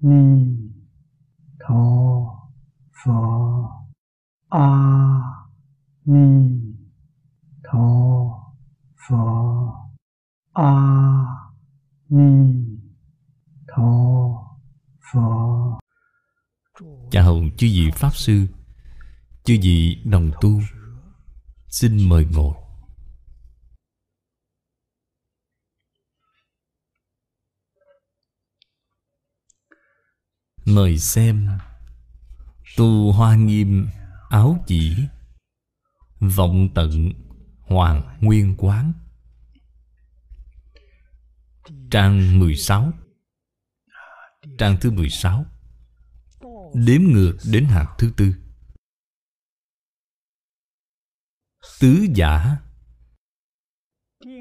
ni tho pho a ni tho pho a ni tho pho chào chư vị pháp sư, chư vị đồng tu, xin mời ngồi. Mời xem. Tu hoa nghiêm, áo chỉ. Vọng tận, hoàng nguyên quán. Trang 16 trang thứ 16 đếm ngược đến hạt thứ tư. Tứ giả.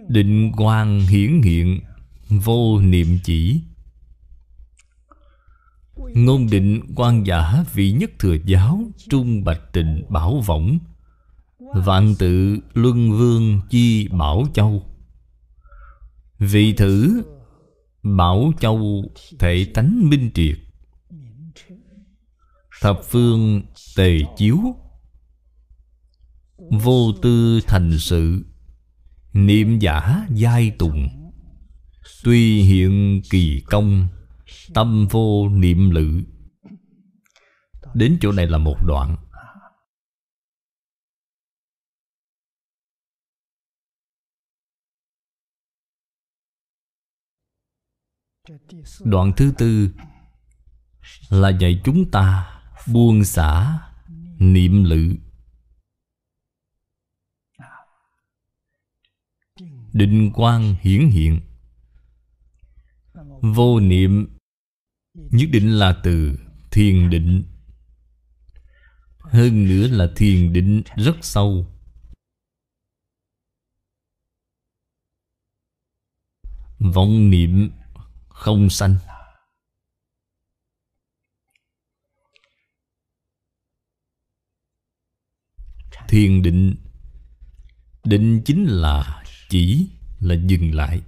Định quang hiển hiện, vô niệm chỉ. Ngôn định quan giả vị nhất thừa giáo Trung bạch tịnh bảo võng, Vạn tự luân vương chi bảo châu. Vị thử Bảo châu thể tánh minh triệt, Thập phương tề chiếu, Vô tư thành sự, Niệm giả giai tùng, Tuy hiện kỳ công. Tâm vô niệm lự. Đến chỗ này là một đoạn. Đoạn thứ tư Là dạy chúng ta buông xả niệm lự. Định quang hiển hiện. Vô niệm Nhất định là từ thiền định. Hơn nữa là thiền định rất sâu. Vọng niệm không sanh. Thiền định. Định chính là chỉ, là dừng lại.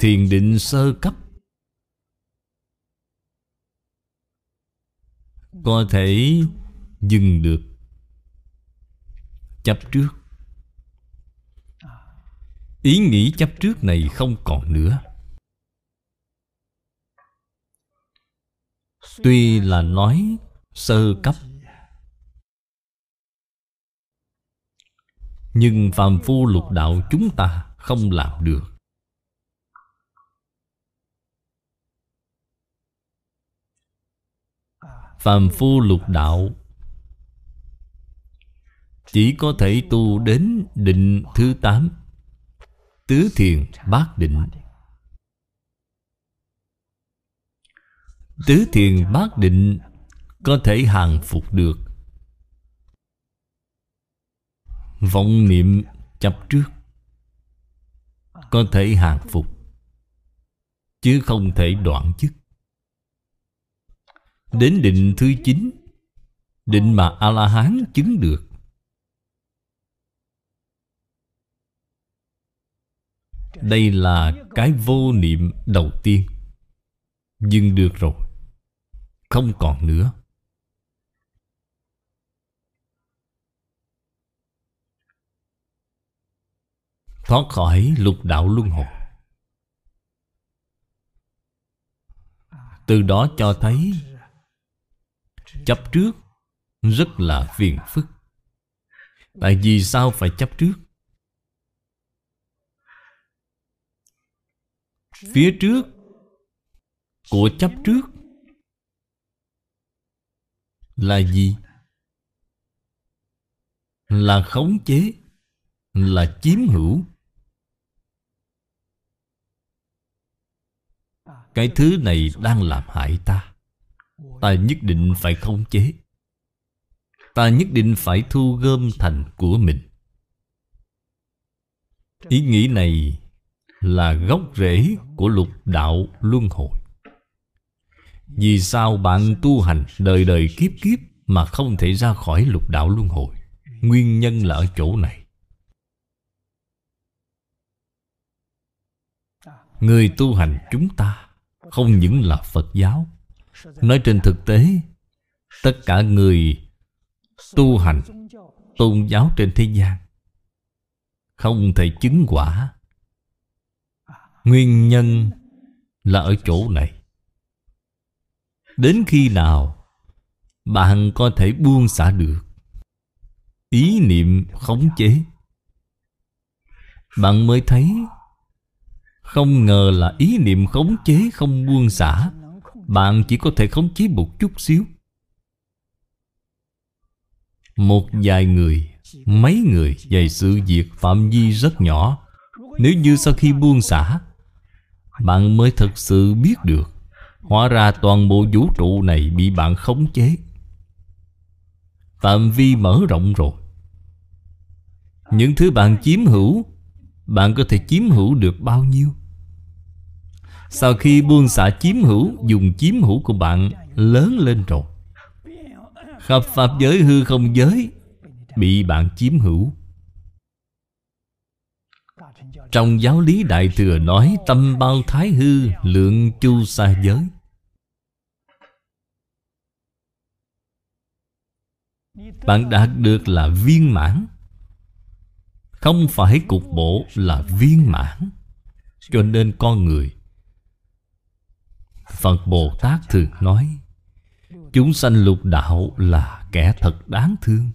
Thiền định sơ cấp. Có thể dừng được. Chấp trước. Ý nghĩ chấp trước này không còn nữa. Tuy là nói sơ cấp. Nhưng phàm phu lục đạo chúng ta không làm được. Phàm phu lục đạo. Chỉ có thể tu đến định thứ tám, Tứ thiền bát định. Tứ thiền bát định Có thể hàng phục được. Vọng niệm chấp trước Có thể hàng phục, Chứ không thể đoạn chức. Đến định thứ chín, Định mà A-la-hán chứng được. Đây là cái vô niệm đầu tiên. Dừng được rồi, Không còn nữa. Thoát khỏi lục đạo luân hồi. Từ đó cho thấy Chấp trước Rất là phiền phức. Tại vì sao phải chấp trước? Phía trước Của chấp trước Là gì? Là khống chế, Là chiếm hữu. Cái thứ này đang làm hại ta. Ta nhất định phải khống chế. Ta nhất định phải thu gom thành của mình. Ý nghĩ này là gốc rễ của lục đạo luân hồi. Vì sao bạn tu hành đời đời kiếp kiếp Mà không thể ra khỏi lục đạo luân hồi? Nguyên nhân là ở chỗ này. Người tu hành chúng ta Không những là Phật giáo Nói trên thực tế, Tất cả người tu hành, Tôn giáo trên thế gian Không thể chứng quả. Nguyên nhân là ở chỗ này. Đến khi nào Bạn có thể buông xả được Ý niệm khống chế, Bạn mới thấy Không ngờ là ý niệm khống chế không buông xả. Bạn chỉ có thể khống chế một chút xíu. Một vài người, Mấy người về sự việc phạm vi rất nhỏ. Nếu như sau khi buông xả, Bạn mới thật sự biết được, Hóa ra toàn bộ vũ trụ này bị bạn khống chế. Phạm vi mở rộng rồi. Những thứ bạn chiếm hữu, Bạn có thể chiếm hữu được bao nhiêu? Sau khi buông xả chiếm hữu, Dùng chiếm hữu của bạn lớn lên rồi. Khắp Pháp giới hư không giới Bị bạn chiếm hữu. Trong giáo lý Đại Thừa nói, Tâm bao thái hư, lượng chu sa giới. Bạn đạt được là viên mãn. Không phải cục bộ là viên mãn. Cho nên con người Phật Bồ Tát thường nói, Chúng sanh lục đạo là kẻ thật đáng thương.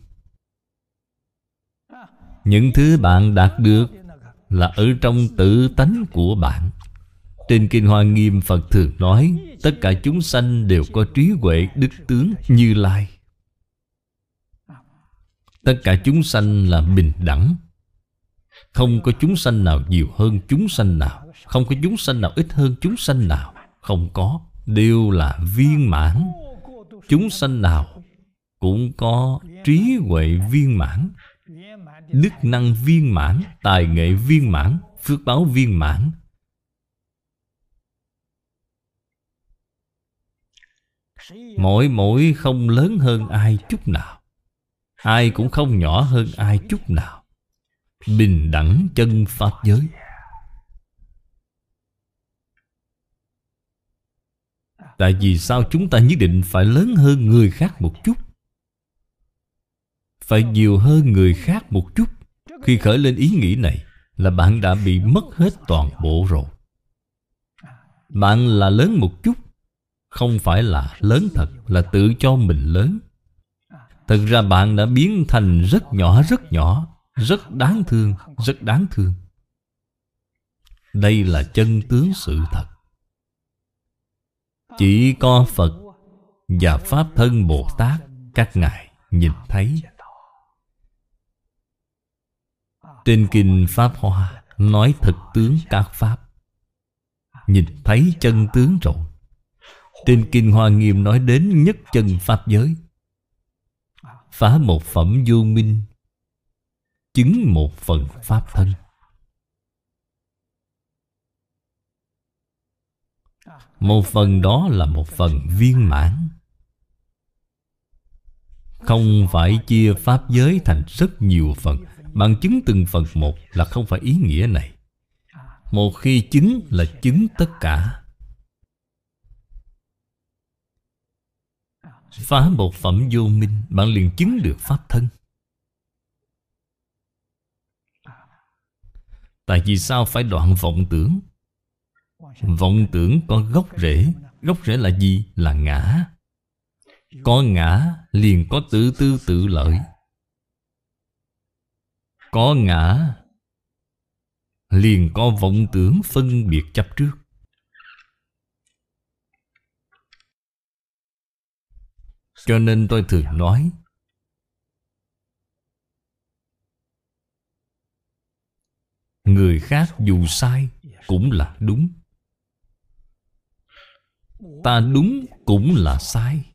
Những thứ bạn đạt được Là ở trong tự tánh của bạn. Trên Kinh Hoa Nghiêm, Phật thường nói, Tất cả chúng sanh đều có trí huệ đức tướng như lai. Tất cả chúng sanh là bình đẳng. Không có chúng sanh nào nhiều hơn chúng sanh nào. Không có chúng sanh nào ít hơn chúng sanh nào. Không có, Đều là viên mãn. Chúng sanh nào Cũng có trí huệ viên mãn, Đức năng viên mãn, Tài nghệ viên mãn, Phước báo viên mãn. Mỗi mỗi không lớn hơn ai chút nào, Ai cũng không nhỏ hơn ai chút nào. Bình đẳng chân Pháp giới. Tại vì sao chúng ta nhất định phải lớn hơn người khác một chút? Phải nhiều hơn người khác một chút. Khi khởi lên ý nghĩ này Là bạn đã bị mất hết toàn bộ rồi. Bạn là lớn một chút, Không phải là lớn thật, Là tự cho mình lớn. Thật ra bạn đã biến thành rất nhỏ rất nhỏ, Rất đáng thương, Rất đáng thương. Đây là chân tướng sự thật. Chỉ có Phật Và Pháp Thân Bồ Tát Các ngài nhìn thấy. Trên Kinh Pháp Hoa Nói thực tướng các Pháp. Nhìn thấy chân tướng rồi. Trên Kinh Hoa Nghiêm nói đến nhất chân Pháp giới. Phá một phẩm vô minh, Chứng một phần pháp thân. Một phần đó là một phần viên mãn. Không phải chia pháp giới thành rất nhiều phần Bạn chứng từng phần một là không phải ý nghĩa này. Một khi chứng là chứng tất cả. Phá một phẩm vô minh, Bạn liền chứng được Pháp thân. Tại vì sao phải đoạn vọng tưởng? Vọng tưởng có gốc rễ. Gốc rễ là gì? Là ngã. Có ngã liền có tự tư tự lợi. Có ngã Liền có vọng tưởng phân biệt chấp trước. Cho nên tôi thường nói, Người khác dù sai cũng là đúng. Ta đúng cũng là sai.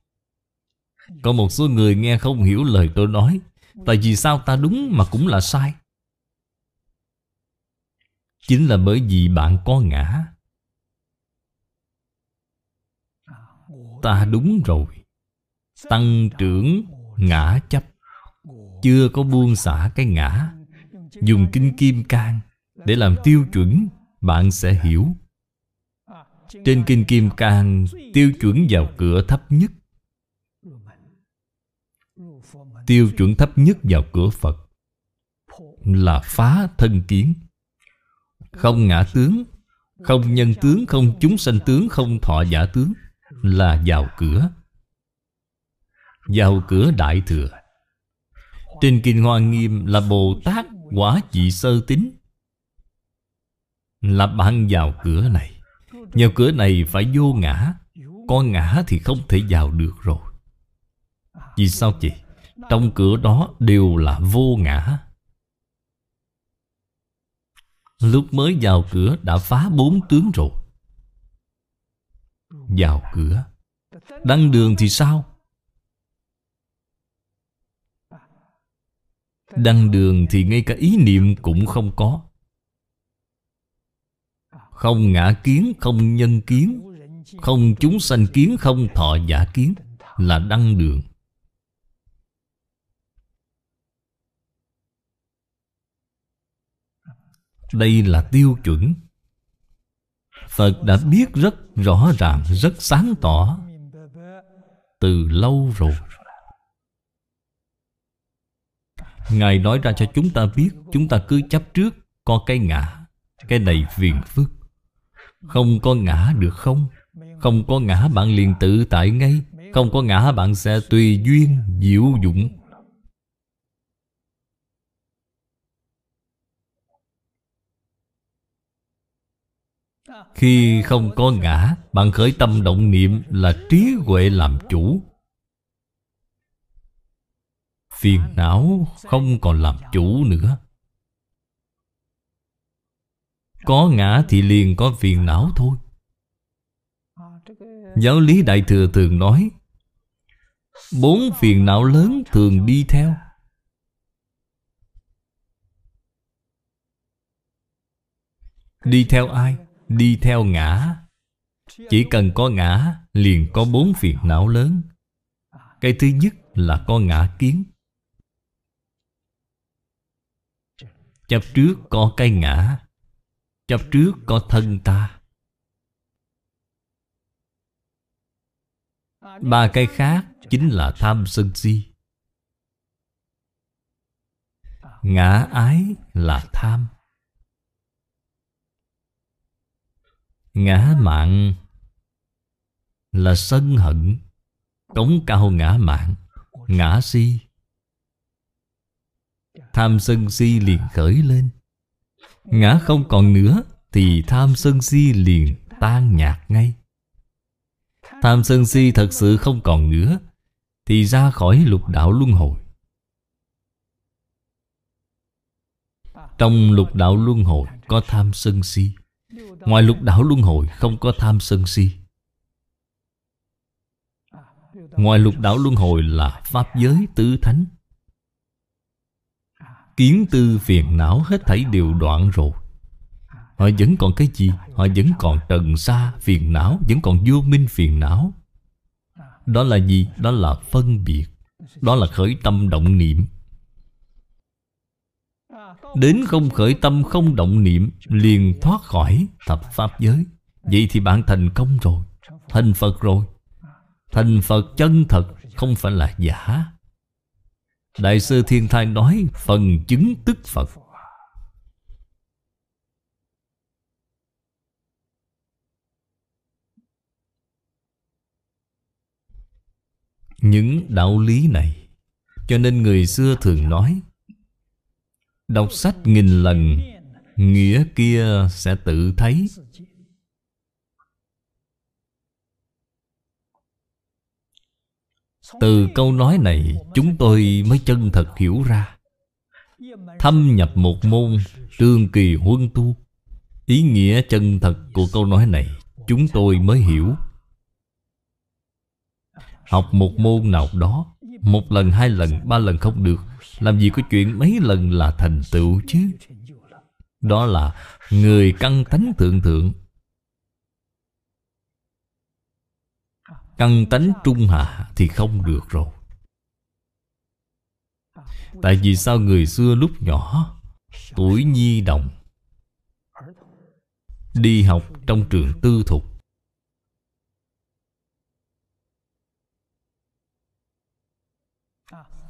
Có một số người nghe không hiểu lời tôi nói. Tại vì sao ta đúng mà cũng là sai? Chính là bởi vì bạn có ngã. Ta đúng rồi. Tăng trưởng ngã chấp. Chưa có buông xả cái ngã. Dùng kinh kim cang Để làm tiêu chuẩn, Bạn sẽ hiểu. Trên kinh kim cang, Tiêu chuẩn vào cửa thấp nhất. Tiêu chuẩn thấp nhất vào cửa Phật Là phá thân kiến. Không ngã tướng, Không nhân tướng, Không chúng sanh tướng, Không thọ giả tướng Là vào cửa. Vào cửa Đại Thừa. Trên Kinh Hoa Nghiêm là Bồ Tát quả vị sơ tính Là bạn vào cửa này nhà cửa này phải vô ngã. Có ngã thì không thể vào được rồi. Vì sao chị? Trong cửa đó đều là vô ngã. Lúc mới vào cửa đã phá bốn tướng rồi. Vào cửa. Đăng đường thì sao? Đăng đường thì ngay cả ý niệm cũng không có. Không ngã kiến, không nhân kiến. Không chúng sanh kiến, không thọ giả kiến. Là đăng đường. Đây là tiêu chuẩn. Phật đã biết rất rõ ràng, rất sáng tỏ Từ lâu rồi. Ngài nói ra cho chúng ta biết Chúng ta cứ chấp trước Có cái ngã Cái này phiền phức. Không có ngã được không? Không có ngã bạn liền tự tại ngay. Không có ngã bạn sẽ tùy duyên, Diệu dụng. Khi không có ngã, Bạn khởi tâm động niệm Là trí huệ làm chủ. Phiền não không còn làm chủ nữa. Có ngã thì liền có phiền não thôi. Giáo lý Đại Thừa thường nói, Bốn phiền não lớn thường đi theo. Đi theo ai? Đi theo ngã. Chỉ cần có ngã, Liền có bốn phiền não lớn. Cái thứ nhất là có ngã kiến. Chấp trước có cái ngã. Chấp trước có thân ta. Ba cái khác chính là tham sân si. Ngã ái là tham. Ngã mạng là sân hận. Cống cao ngã mạng, Ngã si. Tham sân si liền khởi lên. Ngã không còn nữa, Thì tham sân si liền tan nhạt ngay. Tham sân si thật sự không còn nữa, Thì ra khỏi lục đạo luân hồi. Trong lục đạo luân hồi có tham sân si, Ngoài lục đạo luân hồi không có tham sân si. Ngoài lục đạo luân hồi là Pháp giới tứ thánh. Kiến tư phiền não hết thảy đều đoạn rồi. Họ vẫn còn cái gì? Họ vẫn còn trần xa phiền não, Vẫn còn vô minh phiền não. Đó là gì? Đó là phân biệt. Đó là khởi tâm động niệm. Đến không khởi tâm không động niệm, Liền thoát khỏi thập pháp giới. Vậy thì bạn thành công rồi. Thành Phật rồi. Thành Phật chân thật, Không phải là giả. Đại sư Thiên Thai nói Phần chứng tức Phật. Những đạo lý này, Cho nên người xưa thường nói, Đọc sách nghìn lần, Nghĩa kia sẽ tự thấy. Từ câu nói này Chúng tôi mới chân thật hiểu ra. Thâm nhập một môn Tương kỳ huân tu Ý nghĩa chân thật của câu nói này Chúng tôi mới hiểu. Học một môn nào đó Một lần, hai lần, ba lần không được Làm gì có chuyện mấy lần là thành tựu chứ? Đó là người căn tánh thượng thượng. Căn tánh trung hạ thì không được rồi. Tại vì sao người xưa lúc nhỏ, Tuổi nhi đồng, Đi học trong trường tư thục?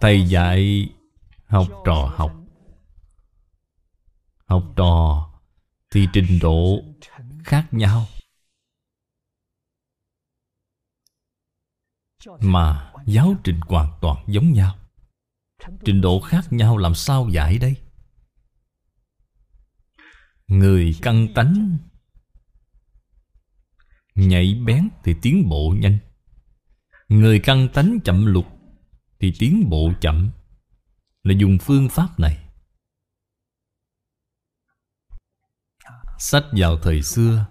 Thầy dạy học trò học. Học trò thì trình độ khác nhau. Mà giáo trình hoàn toàn giống nhau. Trình độ khác nhau làm sao giải đây? Người căng tánh Nhạy bén thì tiến bộ nhanh. Người căng tánh chậm lục Thì tiến bộ chậm. Là dùng phương pháp này. Sách vào thời xưa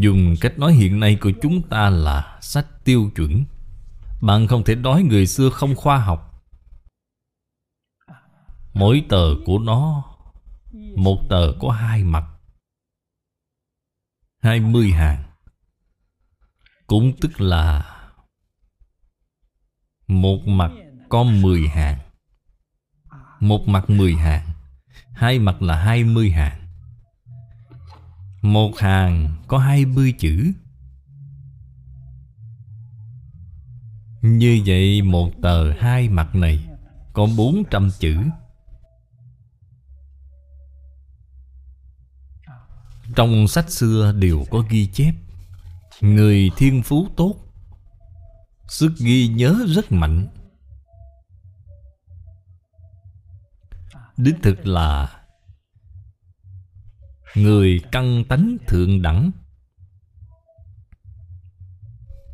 Dùng cách nói hiện nay của chúng ta là sách tiêu chuẩn. Bạn không thể nói người xưa không khoa học. Mỗi tờ của nó, Một tờ có hai mặt, hai mươi hàng. Cũng tức là Một mặt có mười hàng. Một mặt mười hàng, Hai mặt là hai mươi hàng. Một hàng có hai mươi chữ. Như vậy một tờ hai mặt này Có bốn trăm chữ. Trong sách xưa đều có ghi chép, Người thiên phú tốt, Sức ghi nhớ rất mạnh. Đích thực là Người căng tánh thượng đẳng.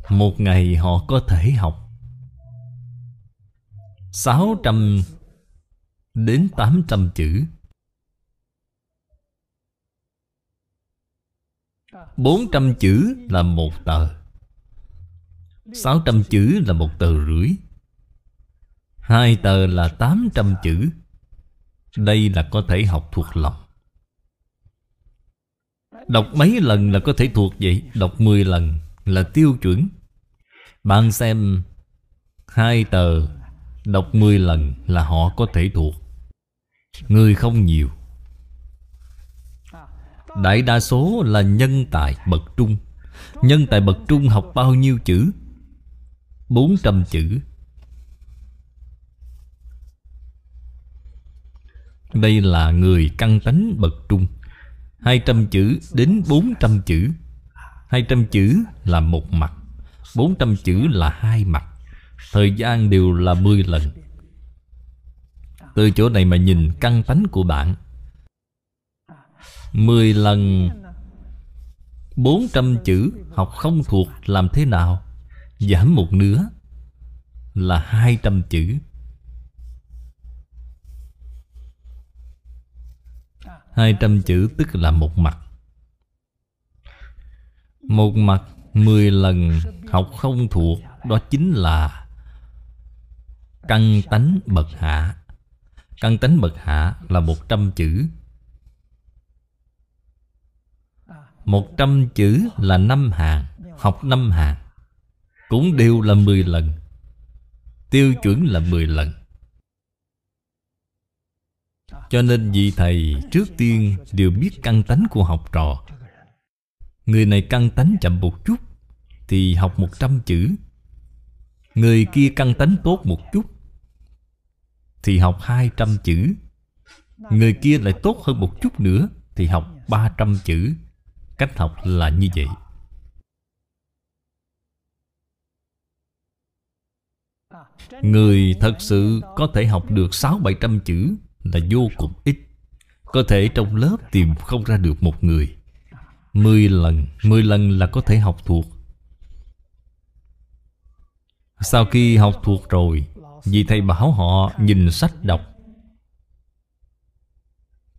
Một ngày họ có thể học 600 đến 800 chữ. 400 chữ là một tờ. 600 chữ là một tờ rưỡi. Hai tờ là 800 chữ. Đây là có thể học thuộc lòng. Đọc mấy lần là có thể thuộc vậy. Đọc 10 lần là tiêu chuẩn. Bạn xem Hai tờ. Đọc 10 lần là họ có thể thuộc. Người không nhiều. Đại đa số là nhân tài bậc trung. Nhân tài bậc trung học bao nhiêu chữ? 400 chữ. Đây là người căn tánh bậc trung. 200 chữ đến 400 chữ. 200 chữ là một mặt 400 chữ là hai mặt. Thời gian đều là 10 lần. Từ chỗ này mà nhìn căn tánh của bạn. 10 lần 400 chữ học không thuộc làm thế nào? Giảm một nửa là 200 chữ. Hai trăm chữ tức là một mặt. Một mặt mười lần học không thuộc, Đó chính là Căn tánh bậc hạ. Căn tánh bậc hạ là một trăm chữ. Một trăm chữ là năm hàng, Học năm hàng. Cũng đều là mười lần. Tiêu chuẩn là mười lần cho nên vị thầy trước tiên đều biết căn tánh của học trò. Người này căn tánh chậm một chút Thì học một trăm chữ. Người kia căn tánh tốt một chút Thì học hai trăm chữ. Người kia lại tốt hơn một chút nữa Thì học ba trăm chữ. Cách học là như vậy. Người thật sự có thể học được sáu bảy trăm chữ là vô cùng ít. Có thể trong lớp tìm không ra được một người. Mười lần, mười lần là có thể học thuộc. Sau khi học thuộc rồi Vì thầy bảo họ nhìn sách đọc.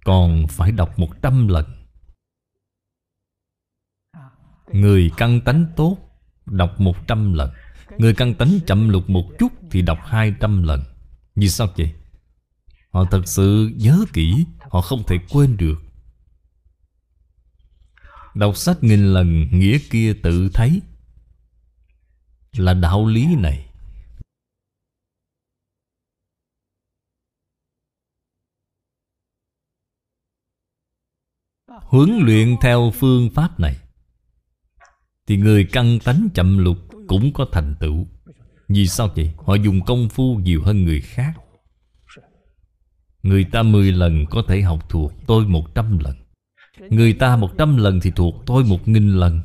Còn phải đọc một trăm lần. Người căng tánh tốt Đọc một trăm lần. Người căng tánh chậm lục một chút Thì đọc hai trăm lần. Vì sao vậy? Họ thật sự nhớ kỹ, Họ không thể quên được. Đọc sách nghìn lần, Nghĩa kia tự thấy. Là đạo lý này. Huấn luyện theo phương pháp này. Thì người căng tánh chậm lục Cũng có thành tựu. Vì sao vậy? Họ dùng công phu nhiều hơn người khác. Người ta 10 lần có thể học thuộc tôi 100 lần. Người ta 100 lần thì thuộc tôi 1.000 lần.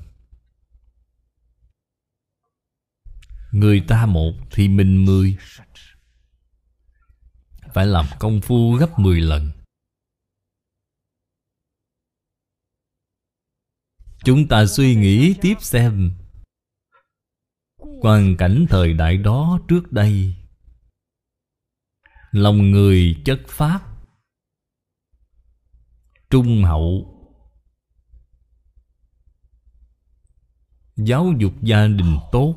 Người ta một thì mình mười. Phải làm công phu gấp 10 lần. Chúng ta suy nghĩ tiếp xem. Hoàn cảnh thời đại đó trước đây Lòng người chất phát Trung hậu. Giáo dục gia đình tốt,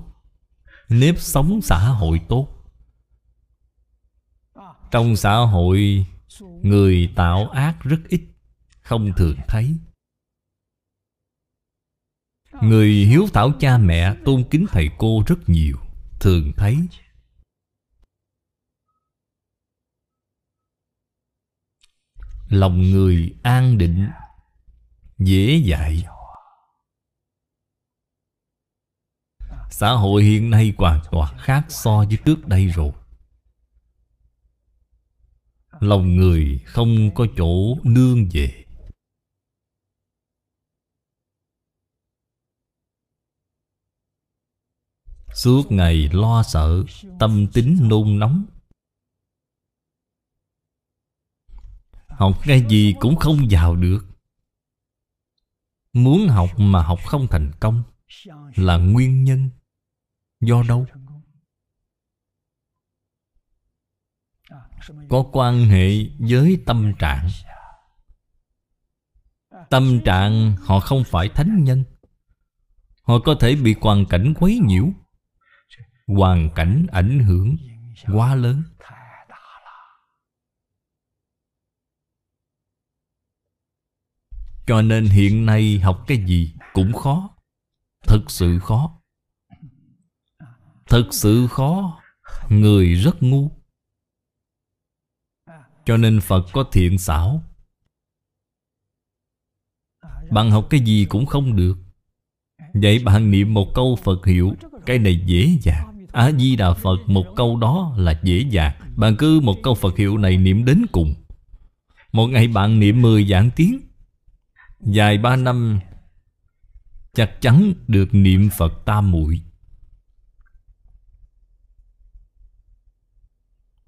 Nếp sống xã hội tốt. Trong xã hội, Người tạo ác rất ít, Không thường thấy. Người hiếu thảo cha mẹ Tôn kính thầy cô rất nhiều, Thường thấy. Lòng người an định, Dễ dạy Xã hội hiện nay hoàn toàn khác so với trước đây rồi. Lòng người không có chỗ nương về. Suốt ngày lo sợ, Tâm tính nôn nóng. Học cái gì cũng không vào được. Muốn học mà học không thành công Là nguyên nhân Do đâu? Có quan hệ với tâm trạng. Tâm trạng họ không phải thánh nhân. Họ có thể bị hoàn cảnh quấy nhiễu. Hoàn cảnh ảnh hưởng quá lớn. Cho nên hiện nay học cái gì cũng khó. Thật sự khó. Thật sự khó. Người rất ngu. Cho nên Phật có thiện xảo. Bạn học cái gì cũng không được. Vậy bạn niệm một câu Phật hiệu, Cái này dễ dàng. A-di-đà Phật, một câu đó là dễ dàng. Bạn cứ một câu Phật hiệu này niệm đến cùng. Một ngày bạn niệm 10 dạng tiếng. Dài ba năm, Chắc chắn được niệm Phật tam muội.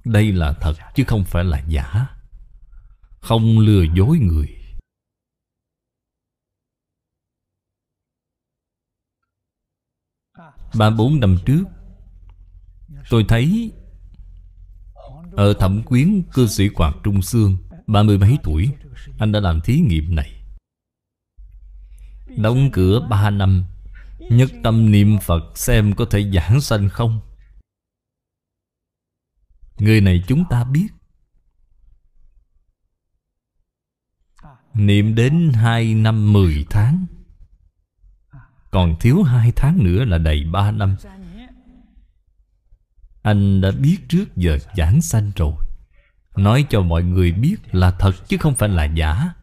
Đây là thật chứ không phải là giả. Không lừa dối người. Ba bốn năm trước, Tôi thấy Ở thẩm quyến, cư sĩ quạt Trung Sương, Ba mươi mấy tuổi, Anh đã làm thí nghiệm này. Đóng cửa ba năm, Nhất tâm niệm Phật xem có thể giảng sanh không? Người này chúng ta biết. Niệm đến hai năm mười tháng. Còn thiếu hai tháng nữa là đầy ba năm. Anh đã biết trước giờ giảng sanh rồi. Nói cho mọi người biết là thật chứ không phải là giả.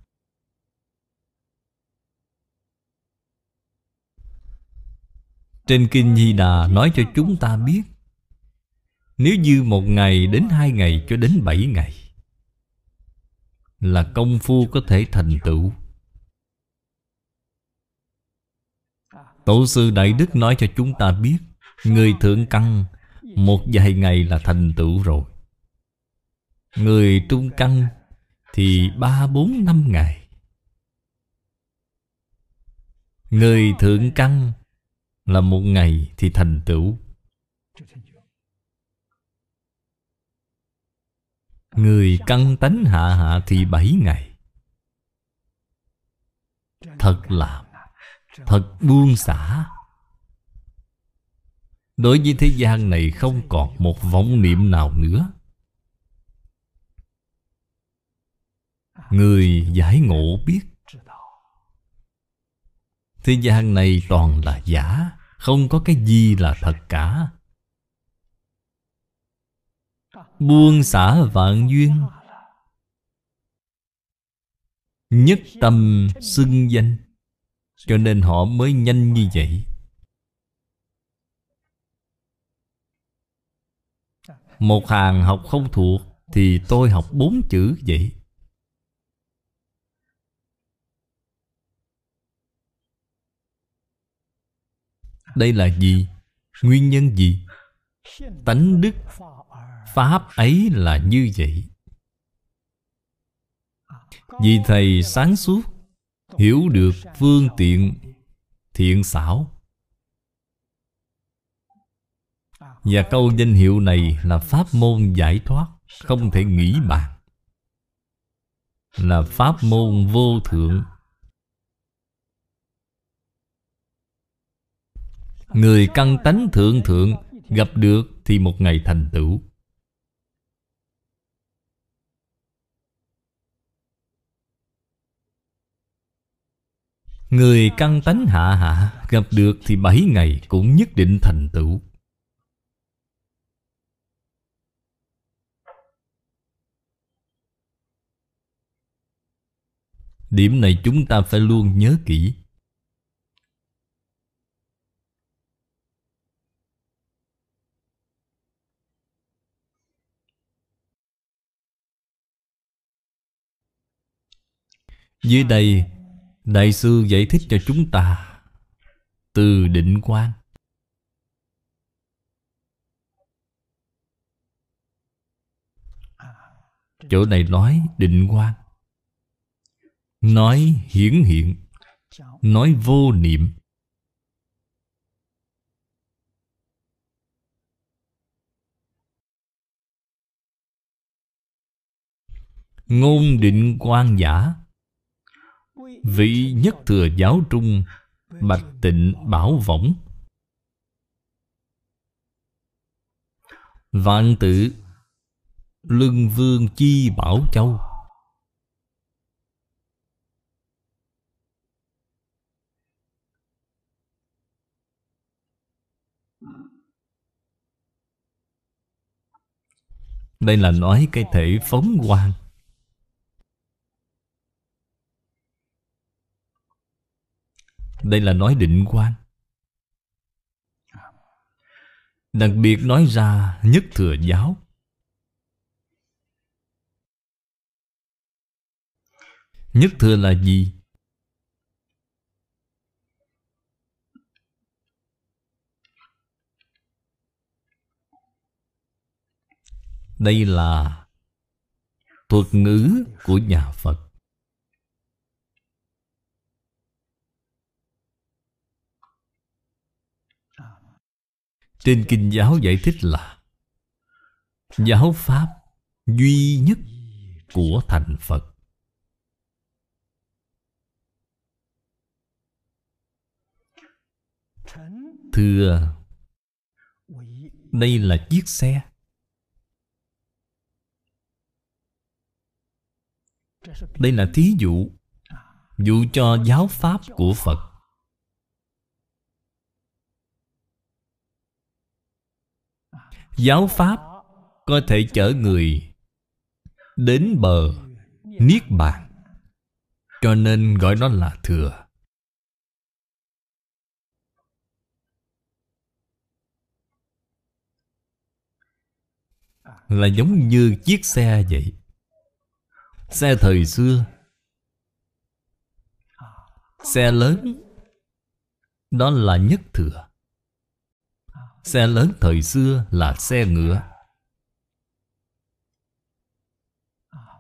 Trên Kinh Di Đà nói cho chúng ta biết, nếu như một ngày đến hai ngày cho đến bảy ngày, Là công phu có thể thành tựu. Tổ sư Đại Đức nói cho chúng ta biết, Người thượng căn Một vài ngày là thành tựu rồi. Người trung căn Thì ba bốn năm ngày. Người thượng căn là một ngày thì thành tựu. Người căng tánh hạ hạ thì bảy ngày. Thật làm Thật buông xả. Đối với thế gian này không còn một vọng niệm nào nữa. Người giải ngộ biết Thế gian này toàn là giả, Không có cái gì là thật cả. Buông xả vạn duyên. Nhất tâm xưng danh. Cho nên họ mới nhanh như vậy. Một hàng học không thuộc Thì tôi học bốn chữ vậy. Đây là gì? Nguyên nhân gì? Tánh đức Pháp ấy là như vậy Vì Thầy sáng suốt, Hiểu được phương tiện, Thiện xảo Và câu danh hiệu này là pháp môn giải thoát, Không thể nghĩ bàn Là pháp môn vô thượng Người căn tánh thượng thượng, Gặp được thì một ngày thành tựu. Người căn tánh hạ hạ, Gặp được thì bảy ngày cũng nhất định thành tựu. Điểm này chúng ta phải luôn nhớ kỹ. Dưới đây, Đại sư giải thích cho chúng ta Từ định quan Chỗ này nói định quan Nói hiển hiện. Nói vô niệm. Ngôn định quan giả. Vị nhất thừa giáo trung, Bạch tịnh bảo võng. Vạn tự Lưng vương chi bảo châu. Đây là nói cái thể phóng quang. Đây là nói định quan. Đặc biệt nói ra nhất thừa giáo. Nhất thừa là gì? Đây là thuật ngữ của nhà Phật. Trên Kinh giáo giải thích là Giáo Pháp duy nhất của thành Phật. Thưa, Đây là chiếc xe. Đây là thí dụ Dụ cho giáo Pháp của Phật. Giáo Pháp có thể chở người đến bờ Niết Bàn. Cho nên gọi nó là thừa. Là giống như chiếc xe vậy. Xe thời xưa. Xe lớn. Đó là nhất thừa. Xe lớn thời xưa là xe ngựa.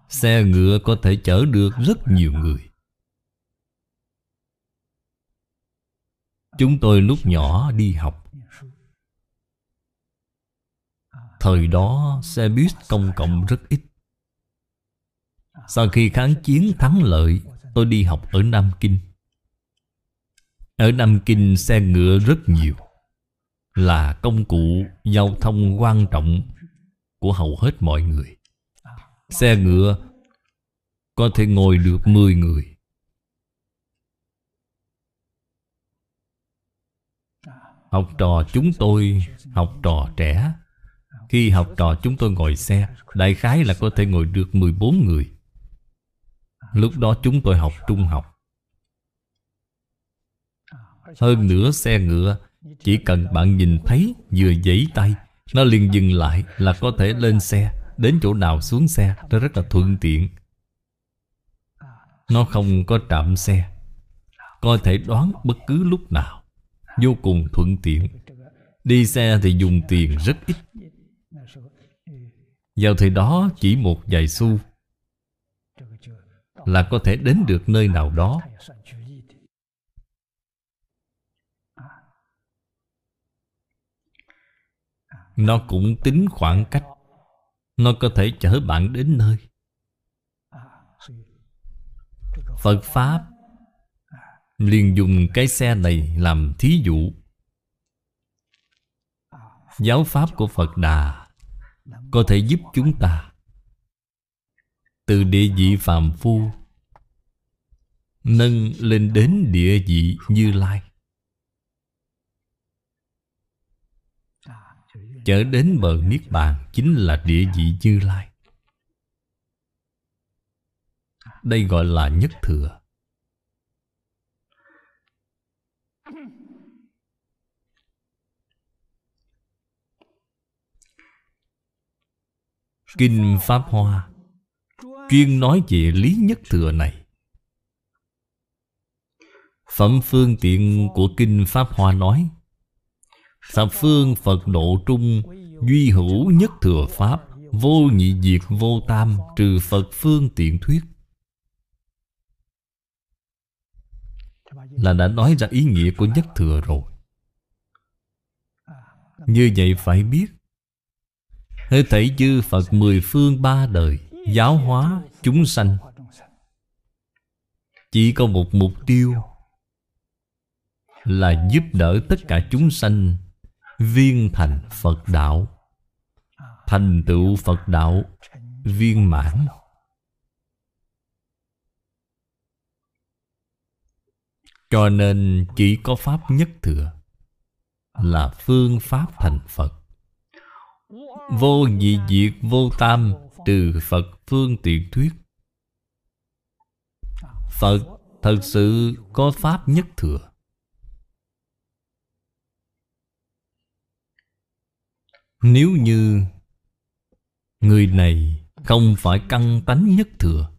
Xe ngựa có thể chở được rất nhiều người. Chúng tôi lúc nhỏ đi học. Thời đó xe buýt công cộng rất ít. Sau khi kháng chiến thắng lợi, Tôi đi học ở Nam Kinh. Ở Nam Kinh xe ngựa rất nhiều là công cụ giao thông quan trọng của hầu hết mọi người. Xe ngựa có thể ngồi được 10 người. Học trò chúng tôi, học trò trẻ Khi học trò chúng tôi ngồi xe, Đại khái là có thể ngồi được 14 người Lúc đó chúng tôi học trung học Hơn nữa xe ngựa chỉ cần bạn nhìn thấy Vừa giãy tay, Nó liền dừng lại là có thể lên xe, Đến chỗ nào xuống xe Nó rất là thuận tiện. Nó không có trạm xe, Có thể đoán bất cứ lúc nào, Vô cùng thuận tiện. Đi xe thì dùng tiền rất ít. Vào thời đó chỉ một vài xu Là có thể đến được nơi nào đó. Nó cũng tính khoảng cách. Nó có thể chở bạn đến nơi. Phật Pháp liền dùng cái xe này làm thí dụ. Giáo Pháp của Phật Đà Có thể giúp chúng ta Từ địa vị phàm phu Nâng lên đến địa vị Như Lai. Chở đến bờ Niết Bàn, Chính là địa vị Như Lai. Đây gọi là nhất thừa. Kinh Pháp Hoa Chuyên nói về lý nhất thừa này. Phẩm phương tiện của Kinh Pháp Hoa nói Thập phương Phật độ trung, Duy hữu nhất thừa Pháp, Vô nhị diệt vô tam, Trừ Phật phương tiện thuyết. Là đã nói ra ý nghĩa của nhất thừa rồi. Như vậy phải biết Hơi thể chư Phật mười phương ba đời, Giáo hóa chúng sanh. Chỉ có một mục tiêu Là giúp đỡ tất cả chúng sanh Viên thành Phật đạo. Thành tựu Phật đạo, Viên mãn. Cho nên chỉ có Pháp nhất thừa Là phương Pháp thành Phật. Vô nhị diệt, vô tam, Từ Phật phương tiện thuyết. Phật thật sự có Pháp nhất thừa. Nếu như Người này không phải căn tánh nhất thừa,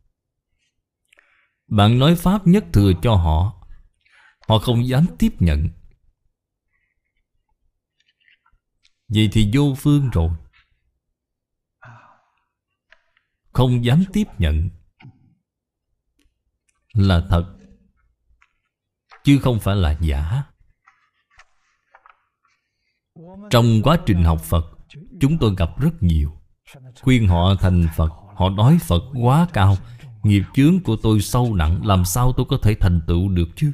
Bạn nói Pháp nhất thừa cho họ Họ không dám tiếp nhận. Vậy thì vô phương rồi. Không dám tiếp nhận Là thật, Chứ không phải là giả. Trong quá trình học Phật, Chúng tôi gặp rất nhiều. Khuyên họ thành Phật, Họ nói Phật quá cao. Nghiệp chướng của tôi sâu nặng, Làm sao tôi có thể thành tựu được chứ?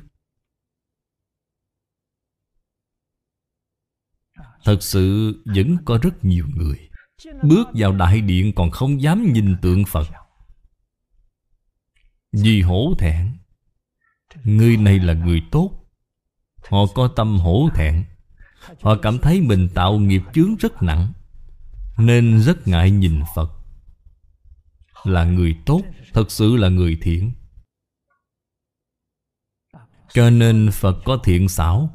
Thật sự, vẫn có rất nhiều người Bước vào đại điện còn không dám nhìn tượng Phật. Vì hổ thẹn, Người này là người tốt. Họ có tâm hổ thẹn. Họ cảm thấy mình tạo nghiệp chướng rất nặng, Nên rất ngại nhìn Phật. Là người tốt, Thật sự là người thiện. Cho nên Phật có thiện xảo.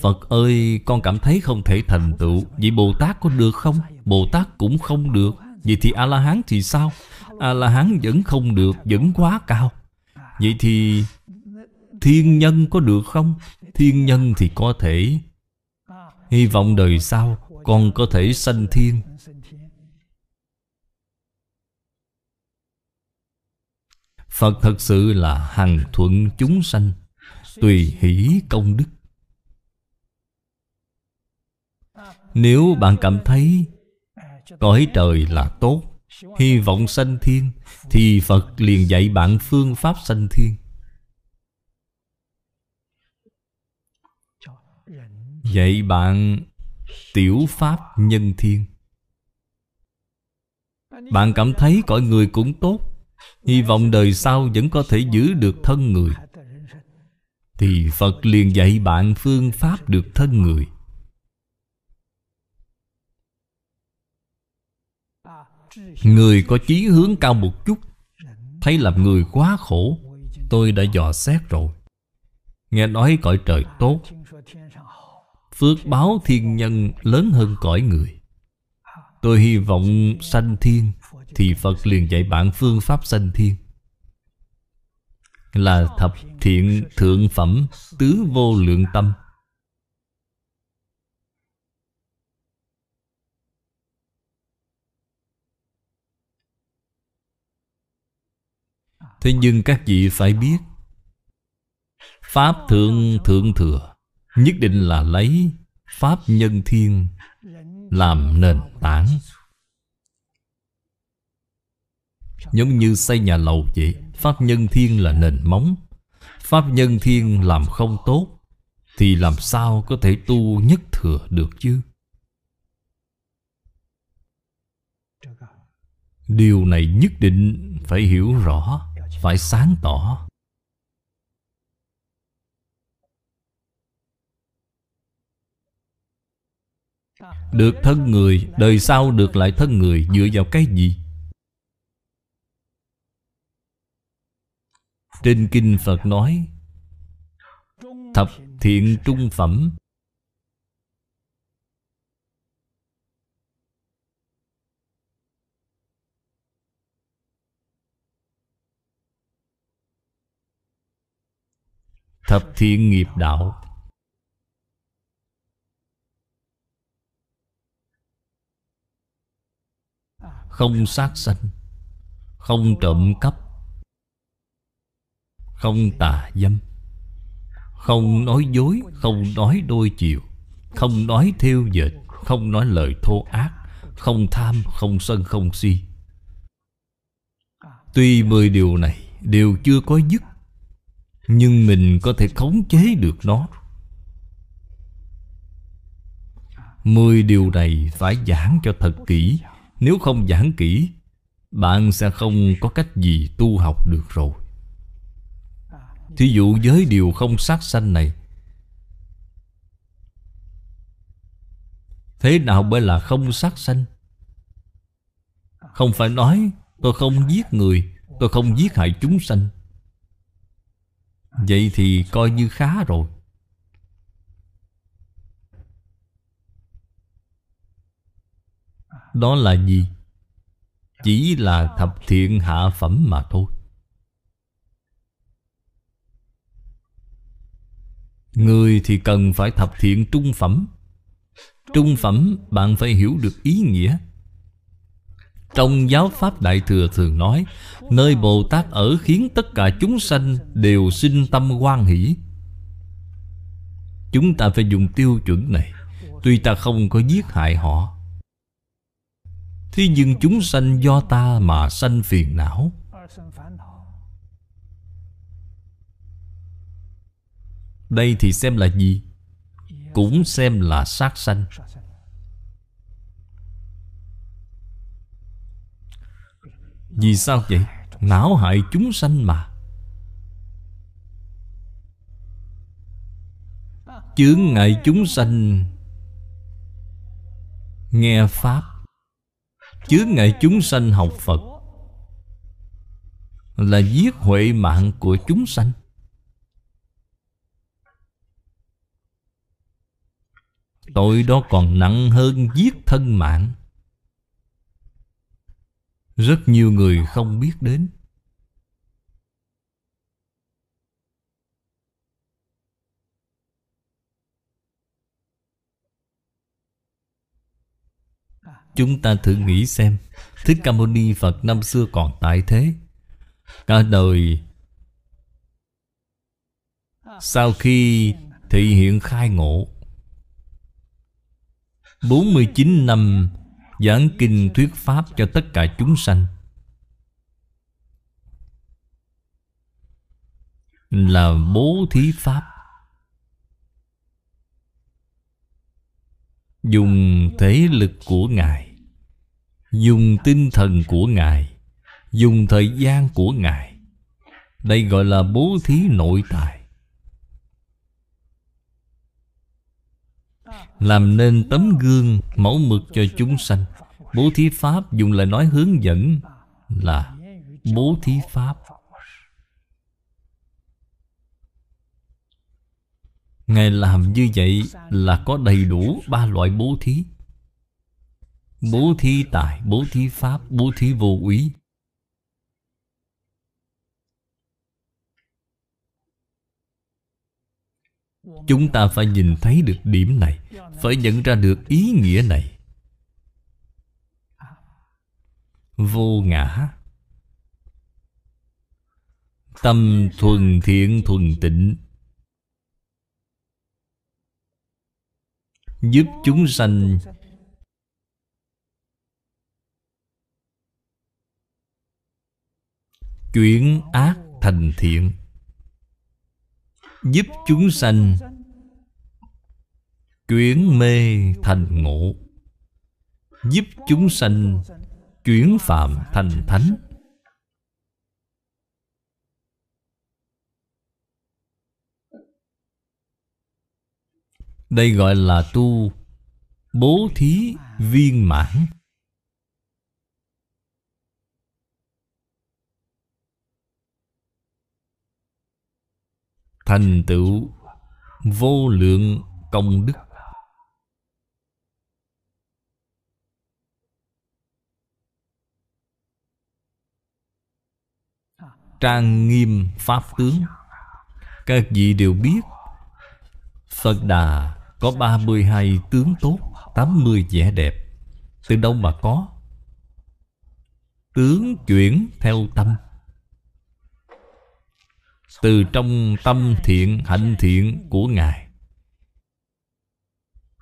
Phật ơi, con cảm thấy không thể thành tựu. Vậy Bồ Tát có được không? Bồ Tát cũng không được. Vậy thì A-la-hán thì sao? A-la-hán vẫn không được, Vẫn quá cao. Vậy thì Thiên nhân có được không? Thiên nhân thì có thể. Hy vọng đời sau Con có thể sanh thiên. Phật thật sự là hằng thuận chúng sanh, Tùy hỷ công đức. Nếu bạn cảm thấy Cõi trời là tốt, Hy vọng sanh thiên, Thì Phật liền dạy bạn phương pháp sanh thiên. Dạy bạn tiểu pháp nhân thiên. Bạn cảm thấy cõi người cũng tốt, Hy vọng đời sau vẫn có thể giữ được thân người. Thì Phật liền dạy bạn phương pháp được thân người. Người có chí hướng cao một chút, Thấy làm người quá khổ, Tôi đã dò xét rồi. Nghe nói cõi trời tốt Phước báo thiên nhân lớn hơn cõi người. Tôi hy vọng sanh thiên Thì Phật liền dạy bạn phương pháp sanh thiên. Là thập thiện thượng phẩm Tứ vô lượng tâm. Thế nhưng các vị phải biết, Pháp thượng thượng thừa Nhất định là lấy Pháp nhân thiên Làm nền tảng. Giống như xây nhà lầu vậy, Pháp nhân thiên là nền móng. Pháp nhân thiên làm không tốt, Thì làm sao có thể tu nhất thừa được chứ? Điều này nhất định phải hiểu rõ, Phải sáng tỏ. Được thân người, Đời sau được lại thân người, Dựa vào cái gì? Trên Kinh Phật nói, Thập thiện trung phẩm. Thập thiện nghiệp đạo. Không sát sanh Không trộm cắp Không tà dâm Không nói dối Không nói đôi chiều Không nói thiêu dệt Không nói lời thô ác Không tham, không sân, không si. Tuy mười điều này Đều chưa có dứt Nhưng mình có thể khống chế được nó. Mười điều này phải giảng cho thật kỹ nếu không giảng kỹ, Bạn sẽ không có cách gì tu học được rồi. Thí dụ với điều không sát sanh này, Thế nào mới là không sát sanh? Không phải nói, Tôi không giết người, Tôi không giết hại chúng sanh. Vậy thì coi như khá rồi. Đó là gì? Chỉ là thập thiện hạ phẩm mà thôi. Người thì cần phải thập thiện trung phẩm. Trung phẩm bạn phải hiểu được ý nghĩa. Trong giáo pháp Đại Thừa thường nói, Nơi Bồ Tát ở khiến tất cả chúng sanh đều sinh tâm quan hỷ. Chúng ta phải dùng tiêu chuẩn này. Tuy ta không có giết hại họ Thế nhưng chúng sanh do ta mà sanh phiền não. Đây thì xem là gì? Cũng xem là sát sanh. Vì sao vậy? Não hại chúng sanh mà. Chướng ngại chúng sanh. Nghe Pháp. Chướng ngại chúng sanh học Phật. Là giết huệ mạng của chúng sanh. Tội đó còn nặng hơn giết thân mạng. Rất nhiều người không biết đến. Chúng ta thử nghĩ xem Thích Ca Mâu Ni Phật năm xưa còn tại thế? Cả đời Sau khi thị hiện khai ngộ 49 năm giảng kinh thuyết pháp cho tất cả chúng sanh, Là bố thí pháp. Dùng thế lực của Ngài. Dùng tinh thần của Ngài. Dùng thời gian của Ngài. Đây gọi là bố thí nội tài. Làm nên tấm gương mẫu mực cho chúng sanh. Bố thí Pháp dùng lời nói hướng dẫn Là bố thí pháp. Ngài làm như vậy là có đầy đủ ba loại bố thí. Bố thí tài, bố thí pháp, bố thí vô úy. Chúng ta phải nhìn thấy được điểm này, phải nhận ra được ý nghĩa này. Vô ngã. Tâm thuần thiện thuần tịnh. Giúp chúng sanh. Chuyển ác thành thiện. Giúp chúng sanh chuyển mê thành ngộ. Giúp chúng sanh chuyển phạm thành thánh. Đây gọi là tu bố thí viên mãn. Thành tựu vô lượng công đức. Trang nghiêm pháp tướng. Các vị đều biết, phật đà có 32 tướng tốt 80 vẻ đẹp. Từ đâu mà có? Tướng chuyển theo tâm. Từ trong tâm thiện, hạnh thiện của ngài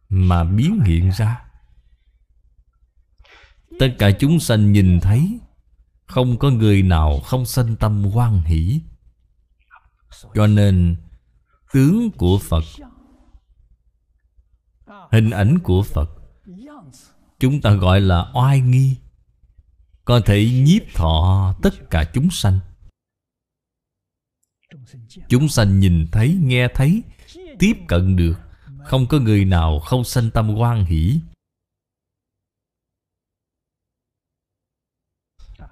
mà biến hiện ra. Tất cả chúng sanh nhìn thấy, không có người nào không sanh tâm hoan hỷ. Cho nên, tướng của phật hình ảnh của phật. Chúng ta gọi là oai nghi. Có thể nhiếp thọ tất cả chúng sanh. Chúng sanh nhìn thấy, nghe thấy Tiếp cận được. Không có người nào không sanh tâm quan hỷ.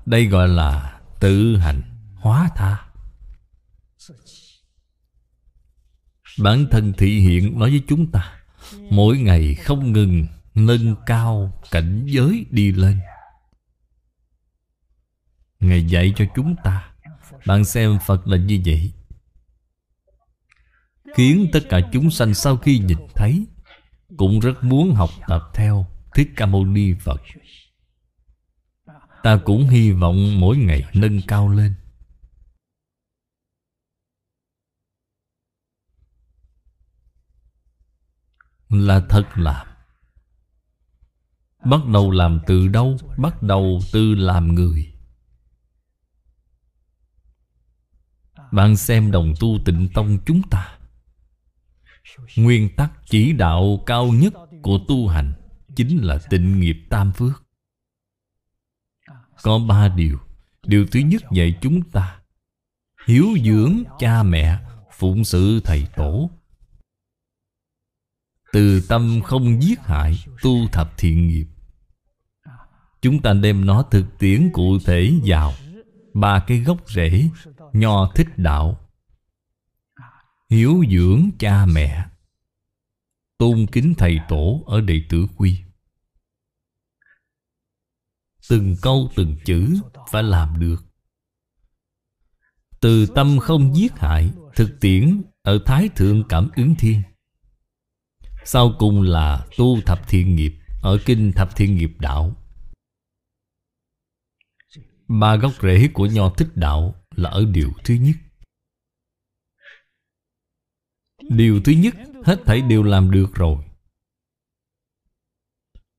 Đây gọi là tự hành hóa tha. Bản thân thị hiện nói với chúng ta Mỗi ngày không ngừng nâng cao cảnh giới đi lên. Ngài dạy cho chúng ta, Bạn xem Phật là như vậy. Khiến tất cả chúng sanh sau khi nhìn thấy, Cũng rất muốn học tập theo Thích Ca Mâu Ni Phật. Ta cũng hy vọng mỗi ngày nâng cao lên. Là thật làm. Bắt đầu làm từ đâu? Bắt đầu từ làm người. Bạn xem đồng tu tịnh tông chúng ta. Nguyên tắc chỉ đạo cao nhất của tu hành Chính là tịnh nghiệp tam phước. Có ba điều. Điều thứ nhất dạy chúng ta. Hiếu dưỡng cha mẹ, Phụng sự thầy tổ. Từ tâm không giết hại, Tu thập thiện nghiệp. Chúng ta đem nó thực tiễn cụ thể vào Ba cái gốc rễ Nho thích đạo. Hiếu dưỡng cha mẹ. Tôn kính thầy tổ ở đệ tử quy. Từng câu từng chữ phải làm được. Từ tâm không giết hại, Thực tiễn ở Thái Thượng Cảm ứng Thiên. Sau cùng là tu thập thiện nghiệp, Ở Kinh Thập Thiện Nghiệp Đạo. Ba gốc rễ của Nho Thích Đạo là ở điều thứ nhất. Điều thứ nhất, Hết thảy đều làm được rồi.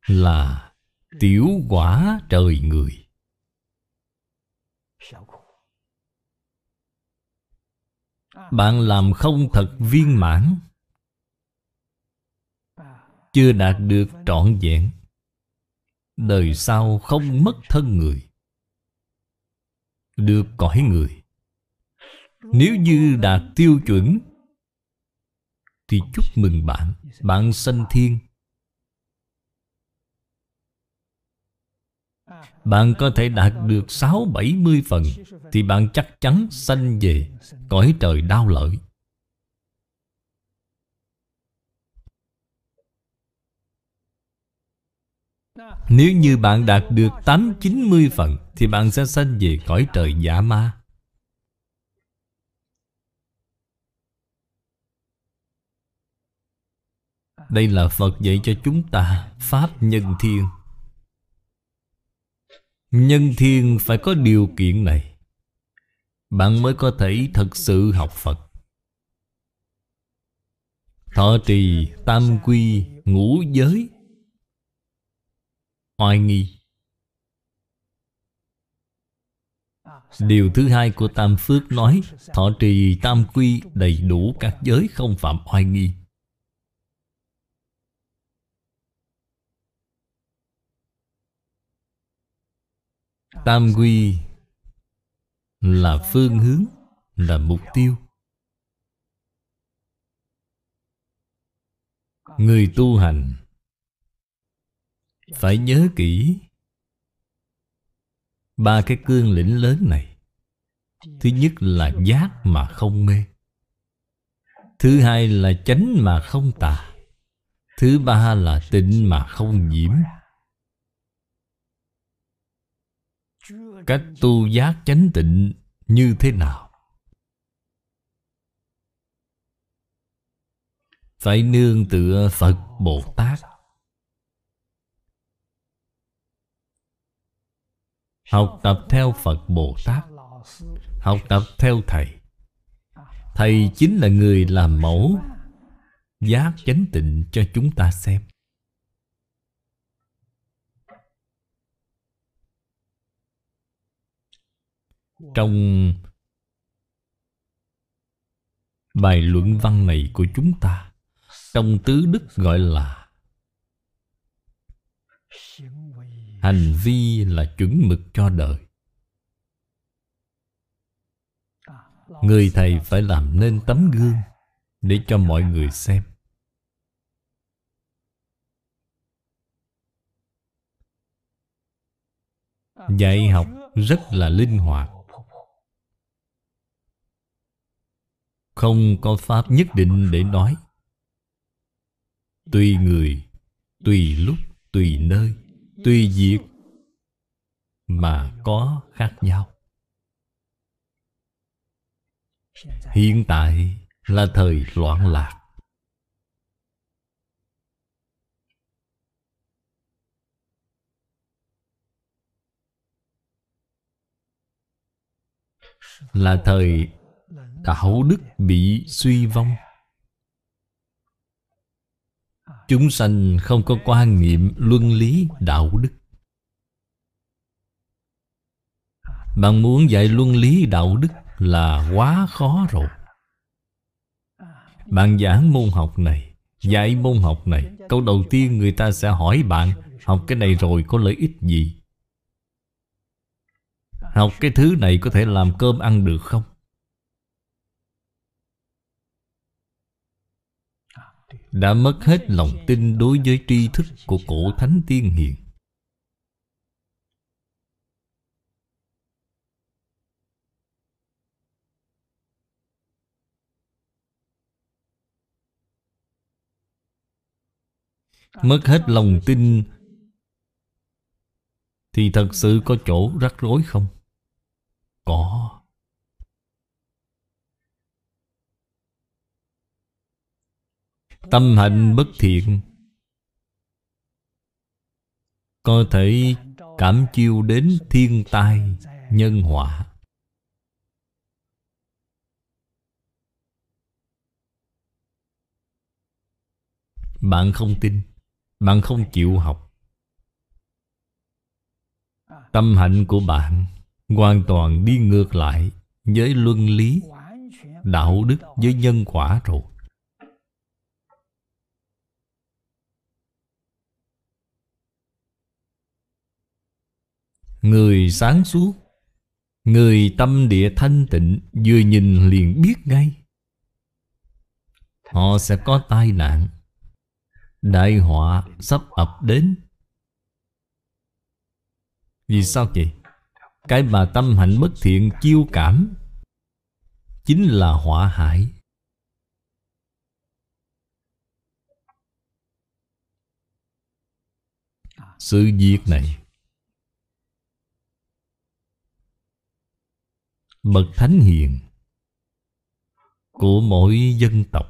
Là Tiểu quả trời người. Bạn làm không thật viên mãn. Chưa đạt được trọn vẹn. Đời sau không mất thân người, Được cõi người. Nếu như đạt tiêu chuẩn, thì chúc mừng bạn Bạn sanh thiên. Bạn có thể đạt được 6-70 phần, Thì bạn chắc chắn sanh về Cõi trời đau lợi Nếu như bạn đạt được 8-90 phần Thì bạn sẽ sanh về cõi trời giả ma. Đây là Phật dạy cho chúng ta Pháp nhân thiên. Nhân thiên phải có điều kiện này. Bạn mới có thể thật sự học Phật. Thọ trì, tam quy, ngũ giới. Oai nghi Điều thứ hai của Tam Phước nói Thọ trì tam quy đầy đủ các giới không phạm oai nghi Tam quy là phương hướng, là mục tiêu. Người tu hành phải nhớ kỹ ba cái cương lĩnh lớn này. Thứ nhất là giác mà không mê. Thứ hai là chánh mà không tà. Thứ ba là tịnh mà không nhiễm. Cách tu giác chánh tịnh như thế nào? Phải nương tựa Phật Bồ Tát Học tập theo Phật Bồ Tát. Học tập theo Thầy. Thầy chính là người làm mẫu Giác chánh tịnh cho chúng ta xem. Trong bài luận văn này của chúng ta, Trong tứ đức gọi là Hành vi là chuẩn mực cho đời. Người thầy phải làm nên tấm gương Để cho mọi người xem. Dạy học rất là linh hoạt. Không có pháp nhất định để nói. Tùy người, Tùy lúc, Tùy nơi. Tùy diệt, Mà có khác nhau. Hiện tại là thời loạn lạc. Là thời đạo đức bị suy vong chúng sanh không có quan niệm luân lý đạo đức. Bạn muốn dạy luân lý đạo đức là quá khó rồi. Bạn giảng môn học này, dạy môn học này, câu đầu tiên người ta sẽ hỏi bạn, học cái này rồi có lợi ích gì? Học cái thứ này có thể làm cơm ăn được không? Đã mất hết lòng tin đối với tri thức của cổ thánh tiên hiền. Mất hết lòng tin thì thật sự có chỗ rắc rối không? Có. Tâm hạnh bất thiện. Có thể cảm chiêu đến thiên tai, Nhân họa. Bạn không tin, Bạn không chịu học. Tâm hạnh của bạn Hoàn toàn đi ngược lại Với luân lý, Đạo đức với nhân quả rồi. Người sáng suốt, Người tâm địa thanh tịnh, Vừa nhìn liền biết ngay. Họ sẽ có tai nạn, Đại họa sắp ập đến. Vì sao vậy? Cái mà tâm hạnh bất thiện chiêu cảm, Chính là họa hại. Sự việc này Bậc Thánh Hiền. Của mỗi dân tộc,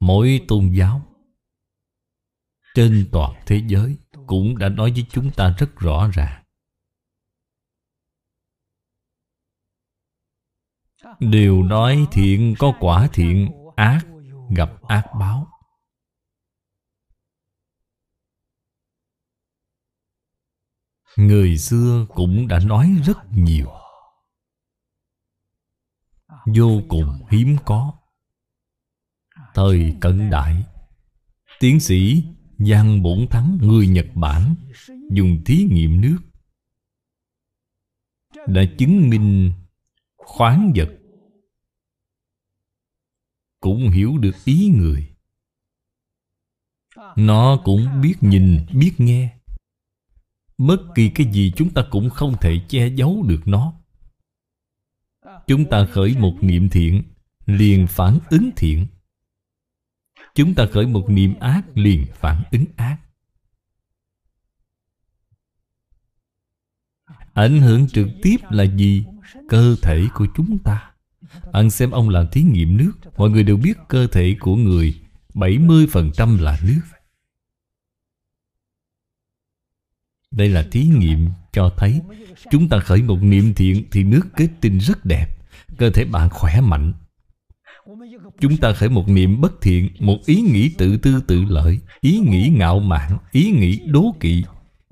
Mỗi tôn giáo, Trên toàn thế giới Cũng đã nói với chúng ta rất rõ ràng. Đều nói thiện có quả thiện, Ác gặp ác báo. Người xưa cũng đã nói rất nhiều. Vô cùng hiếm có. Thời cận đại Tiến sĩ Giang Bổn Thắng người Nhật Bản Dùng thí nghiệm nước Đã chứng minh khoáng vật Cũng hiểu được ý người. Nó cũng biết nhìn, biết nghe. Bất kỳ cái gì chúng ta cũng không thể che giấu được nó. Chúng ta khởi một niệm thiện, Liền phản ứng thiện. Chúng ta khởi một niệm ác, Liền phản ứng ác. Ảnh hưởng trực tiếp là gì? Cơ thể của chúng ta. Ăn xem ông làm thí nghiệm nước. Mọi người đều biết cơ thể của người 70% là nước. Đây là thí nghiệm cho thấy Chúng ta khởi một niệm thiện Thì nước kết tinh rất đẹp. Cơ thể bạn khỏe mạnh. Chúng ta khởi một niệm bất thiện, Một ý nghĩ tự tư tự lợi, Ý nghĩ ngạo mạn, Ý nghĩ đố kỵ.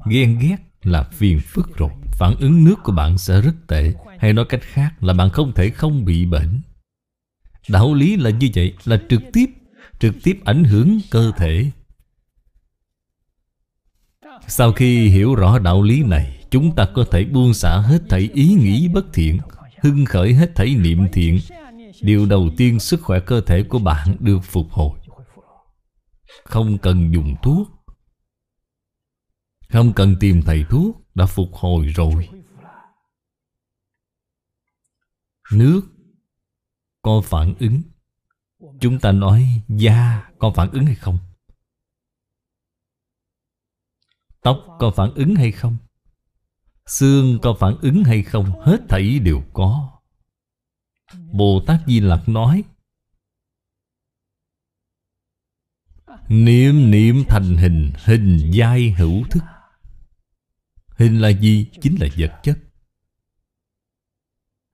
Ghen ghét là phiền phức rồi. Phản ứng nước của bạn sẽ rất tệ. Hay nói cách khác là bạn không thể không bị bệnh. Đạo lý là như vậy, Là trực tiếp Trực tiếp ảnh hưởng cơ thể. Sau khi hiểu rõ đạo lý này, Chúng ta có thể buông xả hết thảy ý nghĩ bất thiện. Hưng khởi hết thảy niệm thiện. Điều đầu tiên sức khỏe cơ thể của bạn được phục hồi. Không cần dùng thuốc. Không cần tìm thầy thuốc, Đã phục hồi rồi. Nước Có phản ứng. Chúng ta nói da có phản ứng hay không? Tóc có phản ứng hay không? Xương có phản ứng hay không? Hết thảy đều có Bồ Tát Di Lặc nói, Niệm niệm thành hình Hình giai hữu thức Hình là gì? Chính là vật chất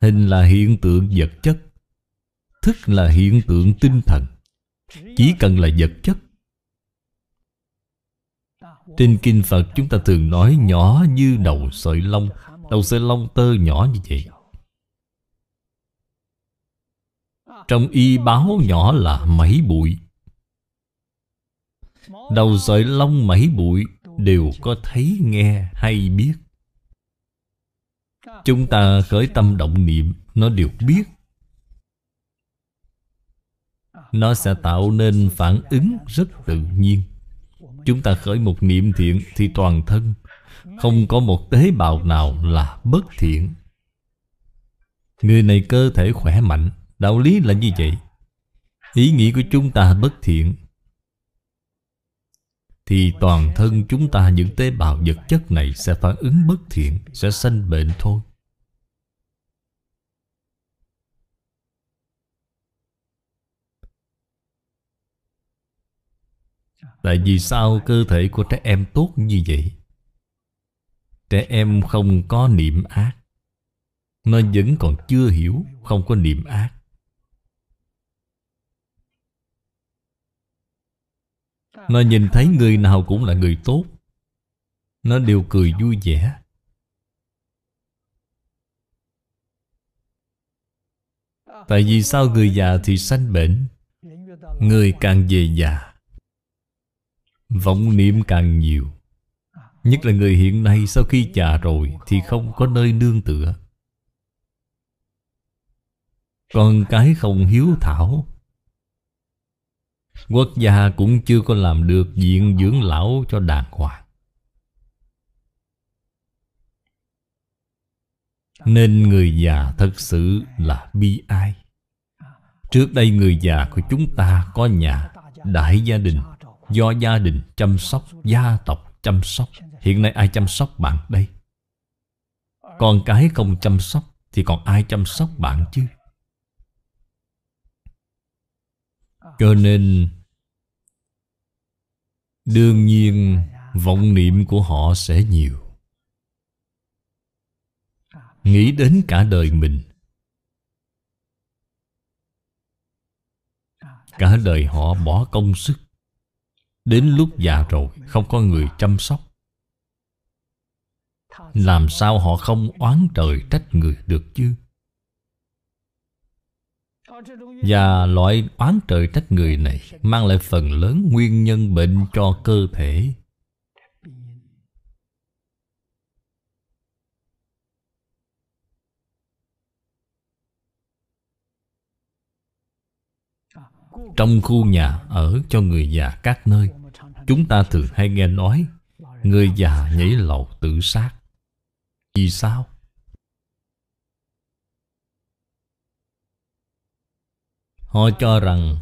Hình là hiện tượng vật chất Thức là hiện tượng tinh thần Chỉ cần là vật chất trên kinh Phật, chúng ta thường nói nhỏ như đầu sợi lông. Đầu sợi lông tơ nhỏ như vậy. Trong y báo nhỏ là mấy bụi. Đầu sợi lông mấy bụi Đều có thấy, nghe hay biết. Chúng ta khởi tâm động niệm, Nó đều biết. Nó sẽ tạo nên phản ứng rất tự nhiên. Chúng ta khởi một niệm thiện Thì toàn thân. Không có một tế bào nào là bất thiện. Người này cơ thể khỏe mạnh. Đạo lý là như vậy. Ý nghĩ của chúng ta bất thiện, Thì toàn thân chúng ta những tế bào vật chất này Sẽ phản ứng bất thiện, Sẽ sanh bệnh thôi. Tại vì sao cơ thể của trẻ em tốt như vậy? Trẻ em không có niệm ác. Nó vẫn còn chưa hiểu, Không có niệm ác. Nó nhìn thấy người nào cũng là người tốt. Nó đều cười vui vẻ. Tại vì sao người già thì sanh bệnh, Người càng về già Vọng niệm càng nhiều. Nhất là người hiện nay sau khi già rồi Thì không có nơi nương tựa. Con cái không hiếu thảo, Quốc gia cũng chưa có làm được diện dưỡng lão cho đàng hoàng. Nên người già thật sự là bi ai. Trước đây người già của chúng ta có nhà, Đại gia đình. Do gia đình chăm sóc, Gia tộc chăm sóc. Hiện nay ai chăm sóc bạn đây? Con cái không chăm sóc Thì còn ai chăm sóc bạn chứ? Cho nên, Đương nhiên Vọng niệm của họ sẽ nhiều. Nghĩ đến cả đời mình, Cả đời họ bỏ công sức Đến lúc già rồi, Không có người chăm sóc. Làm sao họ không oán trời trách người được chứ? Và loại oán trời trách người này Mang lại phần lớn nguyên nhân bệnh cho cơ thể. Trong khu nhà ở cho người già các nơi. Chúng ta thường hay nghe nói, Người già nhảy lầu tự sát. Vì sao? Họ cho rằng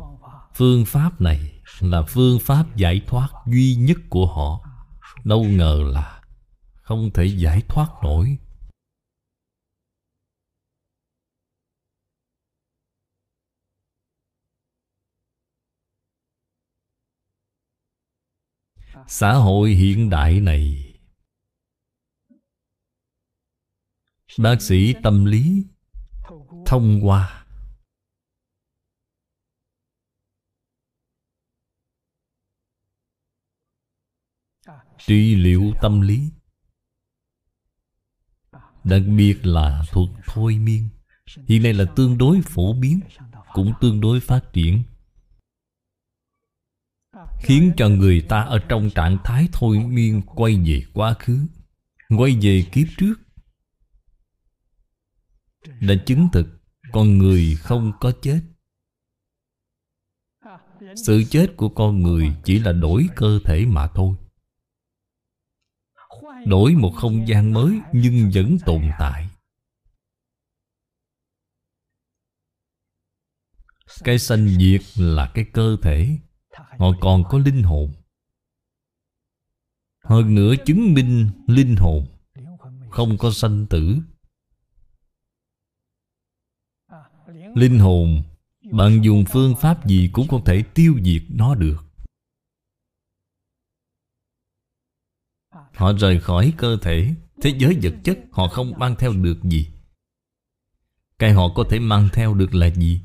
phương pháp này là phương pháp giải thoát duy nhất của họ. Đâu ngờ là không thể giải thoát nổi. Xã hội hiện đại này. Bác sĩ tâm lý thông qua. Trị liệu tâm lý. Đặc biệt là thuật thôi miên. Hiện nay là tương đối phổ biến, cũng tương đối phát triển. Khiến cho người ta ở trong trạng thái thôi miên Quay về quá khứ, Quay về kiếp trước. Đã chứng thực Con người không có chết. Sự chết của con người Chỉ là đổi cơ thể mà thôi. Đổi một không gian mới Nhưng vẫn tồn tại. Cái sanh diệt là cái cơ thể. Họ còn có linh hồn. Hơn nữa chứng minh linh hồn Không có sanh tử. Linh hồn Bạn dùng phương pháp gì cũng không thể tiêu diệt nó được. Họ rời khỏi cơ thể, Thế giới vật chất họ không mang theo được gì. Cái họ có thể mang theo được là gì?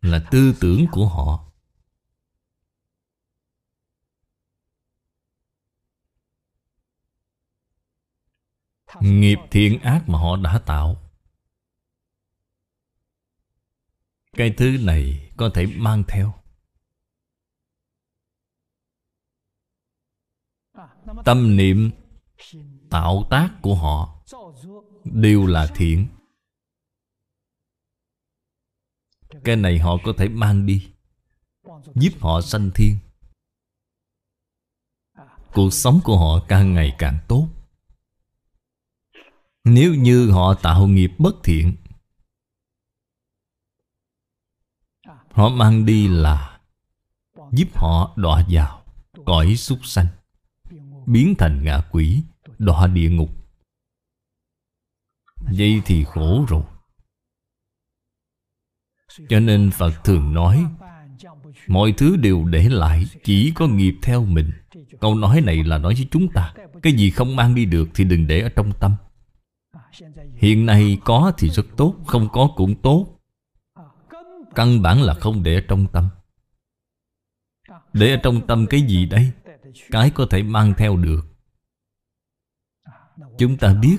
Là tư tưởng của họ. Nghiệp thiện ác mà họ đã tạo. Cái thứ này có thể mang theo. Tâm niệm tạo tác của họ đều là thiện. Cái này họ có thể mang đi. Giúp họ sanh thiên. Cuộc sống của họ càng ngày càng tốt. Nếu như họ tạo nghiệp bất thiện, Họ mang đi là Giúp họ đọa vào Cõi súc sanh, Biến thành ngạ quỷ, Đọa địa ngục. Vậy thì khổ rồi cho nên Phật thường nói Mọi thứ đều để lại Chỉ có nghiệp theo mình. Câu nói này là nói với chúng ta Cái gì không mang đi được thì đừng để ở trong tâm. Hiện nay có thì rất tốt Không có cũng tốt. Căn bản là không để ở trong tâm. Để ở trong tâm cái gì đây? Cái có thể mang theo được. Chúng ta biết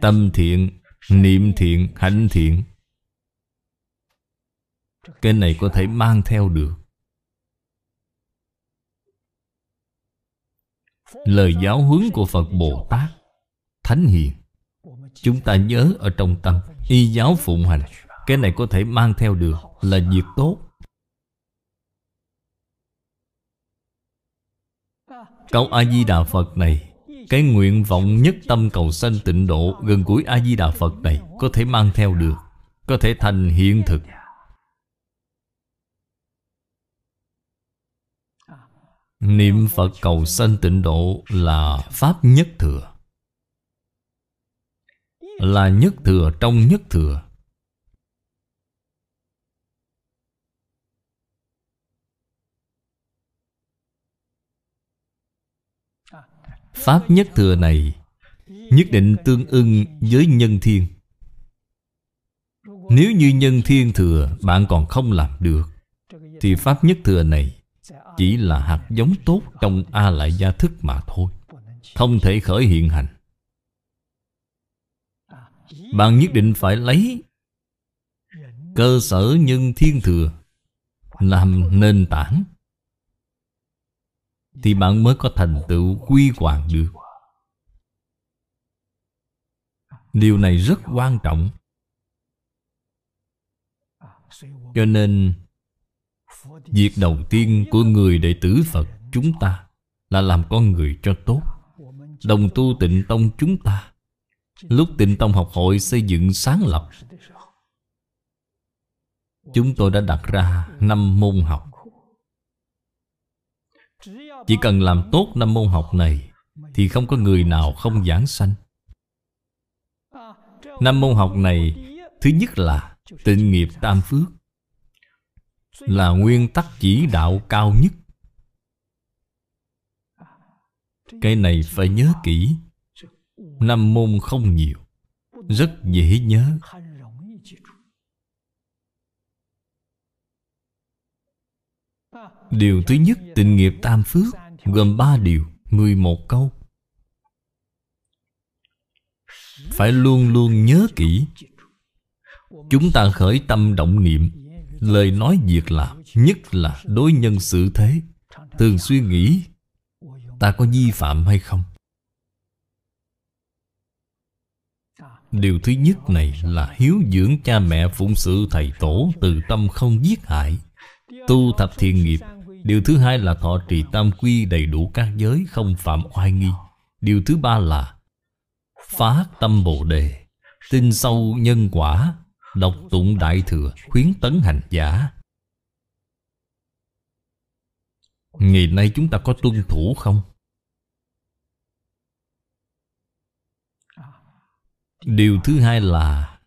Tâm thiện, niệm thiện, hạnh thiện cái này có thể mang theo được. Lời giáo huấn của Phật Bồ Tát, Thánh Hiền, Chúng ta nhớ ở trong tâm, Y giáo phụng hành, Cái này có thể mang theo được Là việc tốt. Câu A-di-đà Phật này, Cái nguyện vọng nhất tâm cầu sanh tịnh độ Gần gũi A-di-đà Phật này Có thể mang theo được, Có thể thành hiện thực. Niệm Phật cầu sanh tịnh độ Là Pháp nhất thừa. Là nhất thừa trong nhất thừa. Pháp nhất thừa này Nhất định tương ưng với nhân thiên. Nếu như nhân thiên thừa, Bạn còn không làm được, Thì Pháp nhất thừa này chỉ là hạt giống tốt Trong A lại gia thức mà thôi. Không thể khởi hiện hành. Bạn nhất định phải lấy Cơ sở nhân thiên thừa Làm nền tảng, thì bạn mới có thành tựu quy hoàng được. Điều này rất quan trọng. Cho nên Việc đầu tiên của người đệ tử Phật chúng ta Là làm con người cho tốt. Đồng tu tịnh tông chúng ta, Lúc tịnh tông học hội xây dựng sáng lập, Chúng tôi đã đặt ra năm môn học. Chỉ cần làm tốt năm môn học này Thì không có người nào không giảng sanh. Năm môn học này, Thứ nhất là Tịnh nghiệp tam phước. Là nguyên tắc chỉ đạo cao nhất. Cái này phải nhớ kỹ. Năm môn không nhiều, Rất dễ nhớ. Điều thứ nhất tình nghiệp tam phước, Gồm ba điều 11 câu. Phải luôn luôn nhớ kỹ. Chúng ta khởi tâm động niệm. Lời nói việc làm, Nhất là đối nhân xử thế. Thường suy nghĩ, Ta có vi phạm hay không? Điều thứ nhất này là hiếu dưỡng cha mẹ phụng sự thầy tổ Từ tâm không giết hại, Tu thập thiện nghiệp. Điều thứ hai là thọ trì tam quy đầy đủ các giới, Không phạm oai nghi. Điều thứ ba là Phát tâm Bồ Đề, Tin sâu nhân quả. Đọc tụng Đại Thừa Khuyến tấn hành giả. Ngày nay chúng ta có tuân thủ không? Điều thứ hai là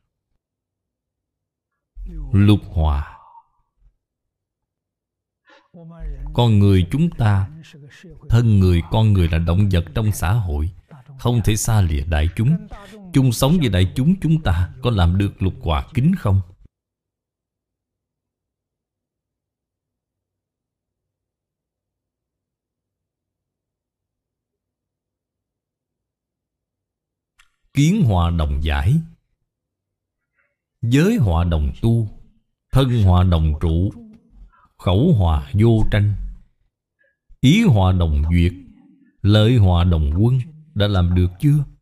Lục hòa. Con người chúng ta, Thân người con người là động vật trong xã hội, Không thể xa lìa đại chúng. Chung sống với đại chúng chúng ta Có làm được lục quả kính không? Kiến hòa đồng giải. Giới hòa đồng tu. Thân hòa đồng trụ. Khẩu hòa vô tranh. Ý hòa đồng duyệt. Lợi hòa đồng quân. Đã làm được chưa?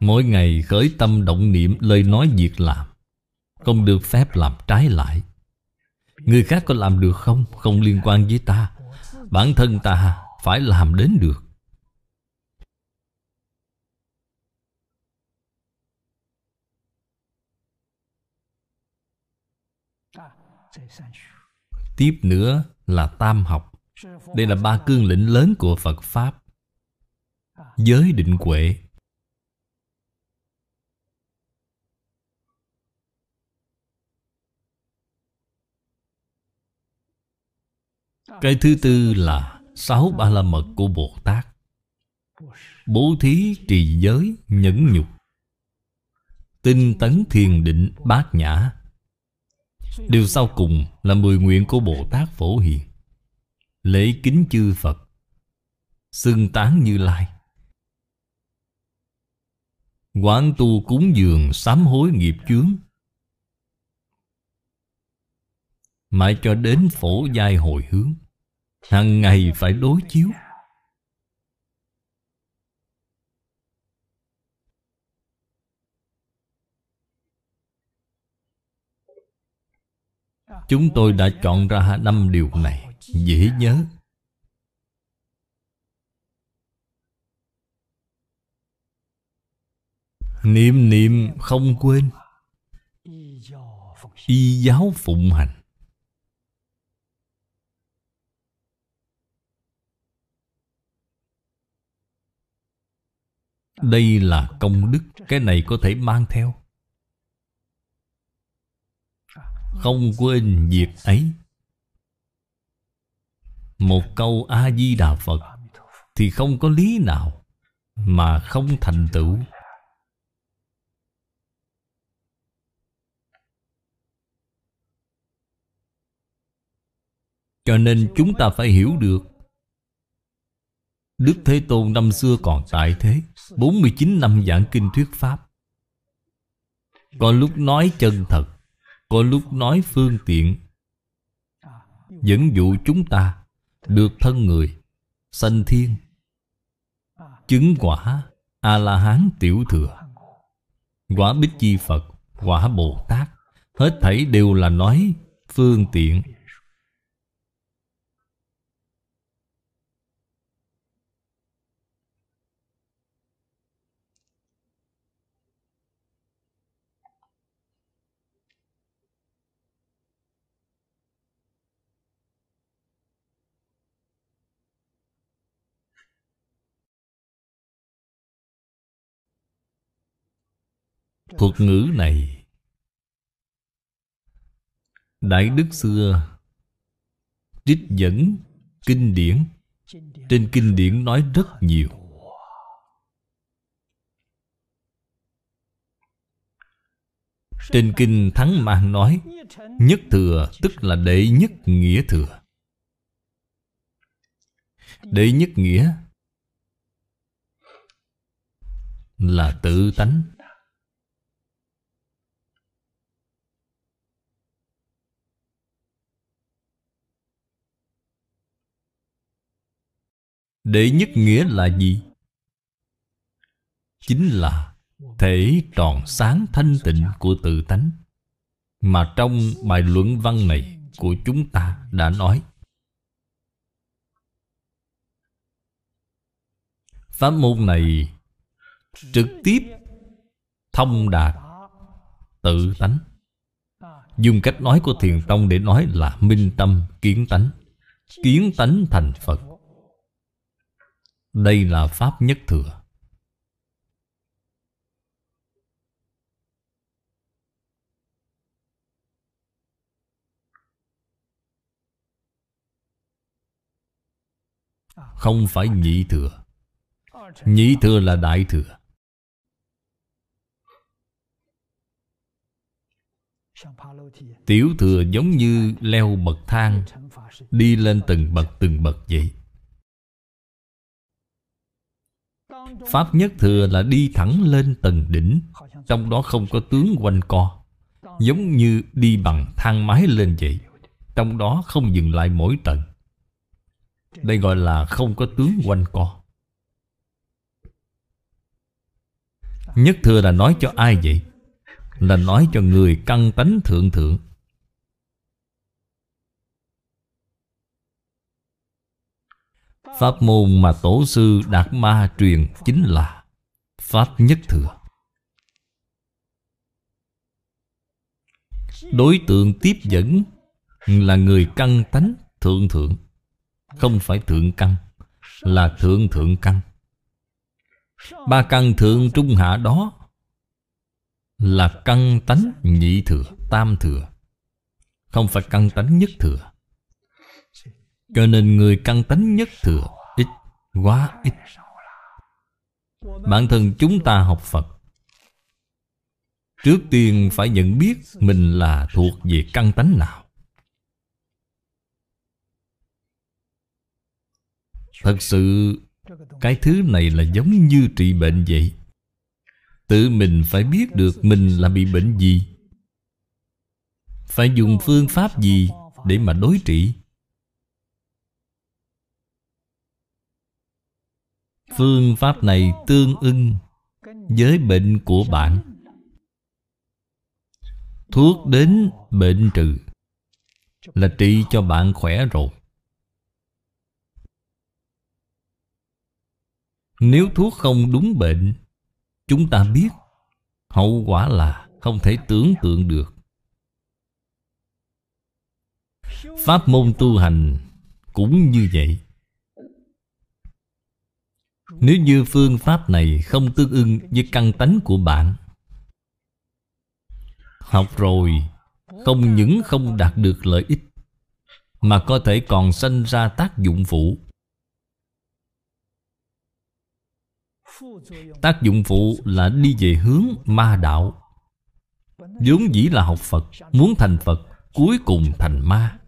Mỗi ngày khởi tâm động niệm Lời nói việc làm. Không được phép làm trái lại. Người khác có làm được không? Không liên quan với ta. Bản thân ta phải làm đến được. Tiếp nữa là tam học. Đây là ba cương lĩnh lớn của Phật Pháp. Giới định huệ. Cái thứ tư là Sáu ba la mật của Bồ Tát. Bố thí trì giới nhẫn nhục. Tinh tấn thiền định bát nhã. Điều sau cùng là mười nguyện của Bồ Tát Phổ Hiền. Lễ kính chư Phật. Xưng tán như lai. Quán tu cúng dường sám hối nghiệp chướng. Mãi cho đến phổ giai hồi hướng. Hằng ngày phải đối chiếu. Chúng tôi đã chọn ra năm điều này, Dễ nhớ. Niệm niệm không quên. Y giáo phụng hành. Đây là công đức, Cái này có thể mang theo. Không quên việc ấy. Một câu A-di-đà Phật Thì không có lý nào Mà không thành tựu. Cho nên chúng ta phải hiểu được Đức Thế Tôn năm xưa còn tại thế 49 năm giảng kinh thuyết Pháp. Có lúc nói chân thật, Có lúc nói phương tiện. Dẫn dụ chúng ta Được thân người, Sanh thiên, Chứng quả A-la-hán tiểu thừa, Quả Bích Chi Phật, Quả Bồ Tát. Hết thảy đều là nói phương tiện. Thuật ngữ này. Đại Đức xưa Trích dẫn Kinh điển. Trên kinh điển nói rất nhiều. Trên kinh Thắng Mang nói, Nhất thừa, tức là đệ nhất nghĩa thừa. Đệ nhất nghĩa Là tự tánh. Đệ nhất nghĩa là gì? Chính là thể tròn sáng thanh tịnh của tự tánh. Mà trong bài luận văn này của chúng ta đã nói, Pháp môn này trực tiếp thông đạt tự tánh. Dùng cách nói của Thiền Tông để nói là minh tâm kiến tánh Kiến tánh thành Phật đây là Pháp nhất thừa. Không phải nhị thừa. Nhị thừa là đại thừa. Tiểu thừa giống như leo bậc thang, Đi lên từng bậc từng bậc vậy. Pháp nhất thừa là đi thẳng lên tầng đỉnh, Trong đó không có tướng quanh co, Giống như đi bằng thang máy lên vậy, Trong đó không dừng lại mỗi tầng. Đây gọi là không có tướng quanh co. Nhất thừa là nói cho ai vậy? Là nói cho người căn tánh thượng thượng. Pháp môn mà Tổ sư Đạt Ma truyền chính là Pháp Nhất Thừa. Đối tượng tiếp dẫn là người căn tánh thượng thượng. Không phải thượng căn Là thượng thượng căn. Ba căn thượng trung hạ đó Là căn tánh nhị thừa, tam thừa. Không phải căn tánh nhất thừa cho nên người căng tánh nhất thừa Ít, quá ít. Bản thân chúng ta học Phật. Trước tiên phải nhận biết Mình là thuộc về căn tánh nào. Thật sự Cái thứ này là giống như trị bệnh vậy. Tự mình phải biết được mình là bị bệnh gì. Phải dùng phương pháp gì để mà đối trị? Phương pháp này tương ưng với bệnh của bạn. Thuốc đến bệnh trừ Là trị cho bạn khỏe rồi. Nếu thuốc không đúng bệnh, Chúng ta biết Hậu quả là không thể tưởng tượng được. Pháp môn tu hành cũng như vậy. Nếu như phương pháp này không tương ưng với căn tánh của bạn, Học rồi Không những không đạt được lợi ích, Mà có thể còn sanh ra tác dụng phụ. Tác dụng phụ là đi về hướng ma đạo, vốn dĩ là học Phật, Muốn thành Phật, Cuối cùng thành ma.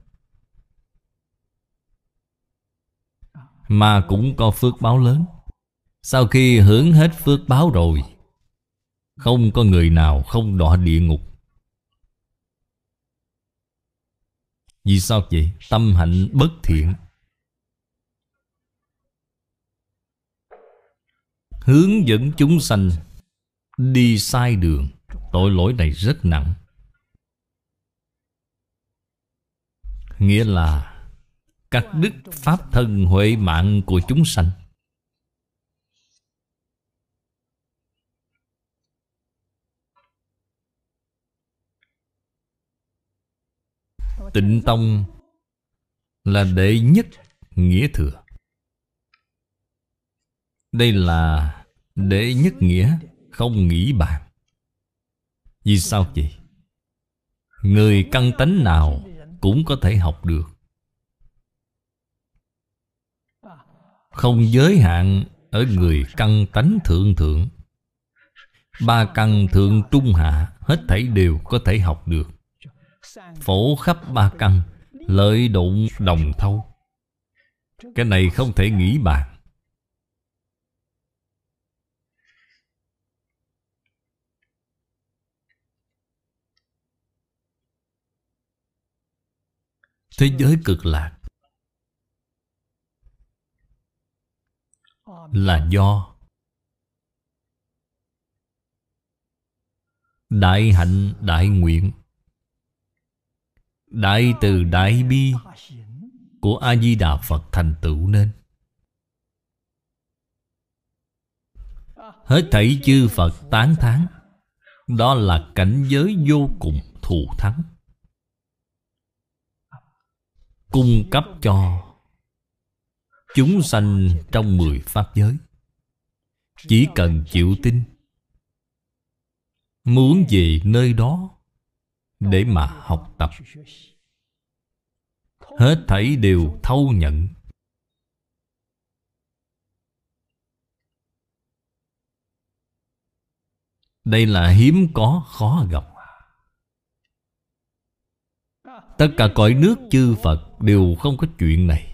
Mà cũng có phước báo lớn. Sau khi hưởng hết phước báo rồi, Không có người nào không đọa địa ngục. Vì sao vậy? Tâm hạnh bất thiện. Hướng dẫn chúng sanh Đi sai đường, Tội lỗi này rất nặng. Nghĩa là Các đức pháp thân huệ mạng của chúng sanh. Tịnh Tông Là đệ nhất nghĩa thừa. Đây là đệ nhất nghĩa Không nghĩ bàn. Vì sao vậy? Người căn tánh nào Cũng có thể học được. Không giới hạn Ở người căn tánh thượng thượng. Ba căn thượng trung hạ Hết thảy đều có thể học được. Phổ khắp ba căn, Lợi đụng đồng thâu Cái này không thể nghĩ bàn. Thế giới cực lạc Là do Đại hạnh đại nguyện Đại từ đại bi Của A-di-đà Phật thành tựu nên. Hết thảy chư Phật tán thán, Đó là cảnh giới vô cùng thù thắng. Cung cấp cho Chúng sanh trong mười pháp giới, Chỉ cần chịu tin, Muốn về nơi đó để mà học tập. Hết thảy đều thâu nhận. Đây là hiếm có khó gặp. Tất cả cõi nước chư Phật Đều không có chuyện này.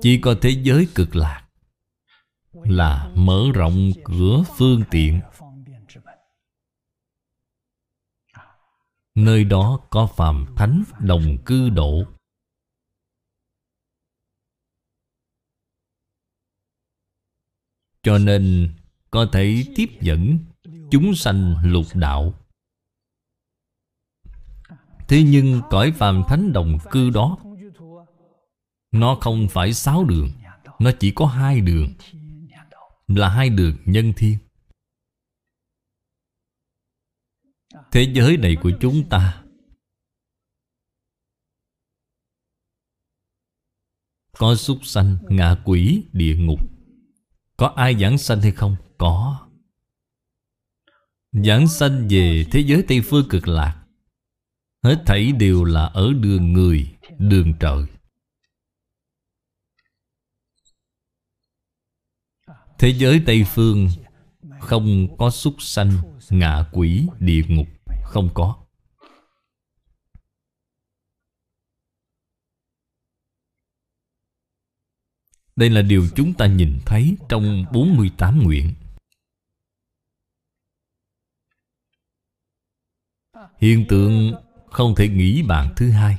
Chỉ có thế giới cực lạc Là mở rộng cửa phương tiện. Nơi đó có phàm thánh đồng cư độ. Cho nên có thể tiếp dẫn chúng sanh lục đạo. Thế nhưng cõi phàm thánh đồng cư đó nó không phải sáu đường Nó chỉ có hai đường Là hai đường nhân thiên. Thế giới này của chúng ta Có súc sanh, ngạ quỷ, địa ngục. Có ai giảng sanh hay không? Có. Giảng sanh về thế giới Tây Phương cực lạc Hết thảy đều là ở đường người Đường trời. Thế giới Tây Phương Không có súc sanh, Ngạ quỷ, địa ngục, Không có. Đây là điều chúng ta nhìn thấy trong 48 nguyện. Hiện tượng không thể nghĩ bạn thứ hai.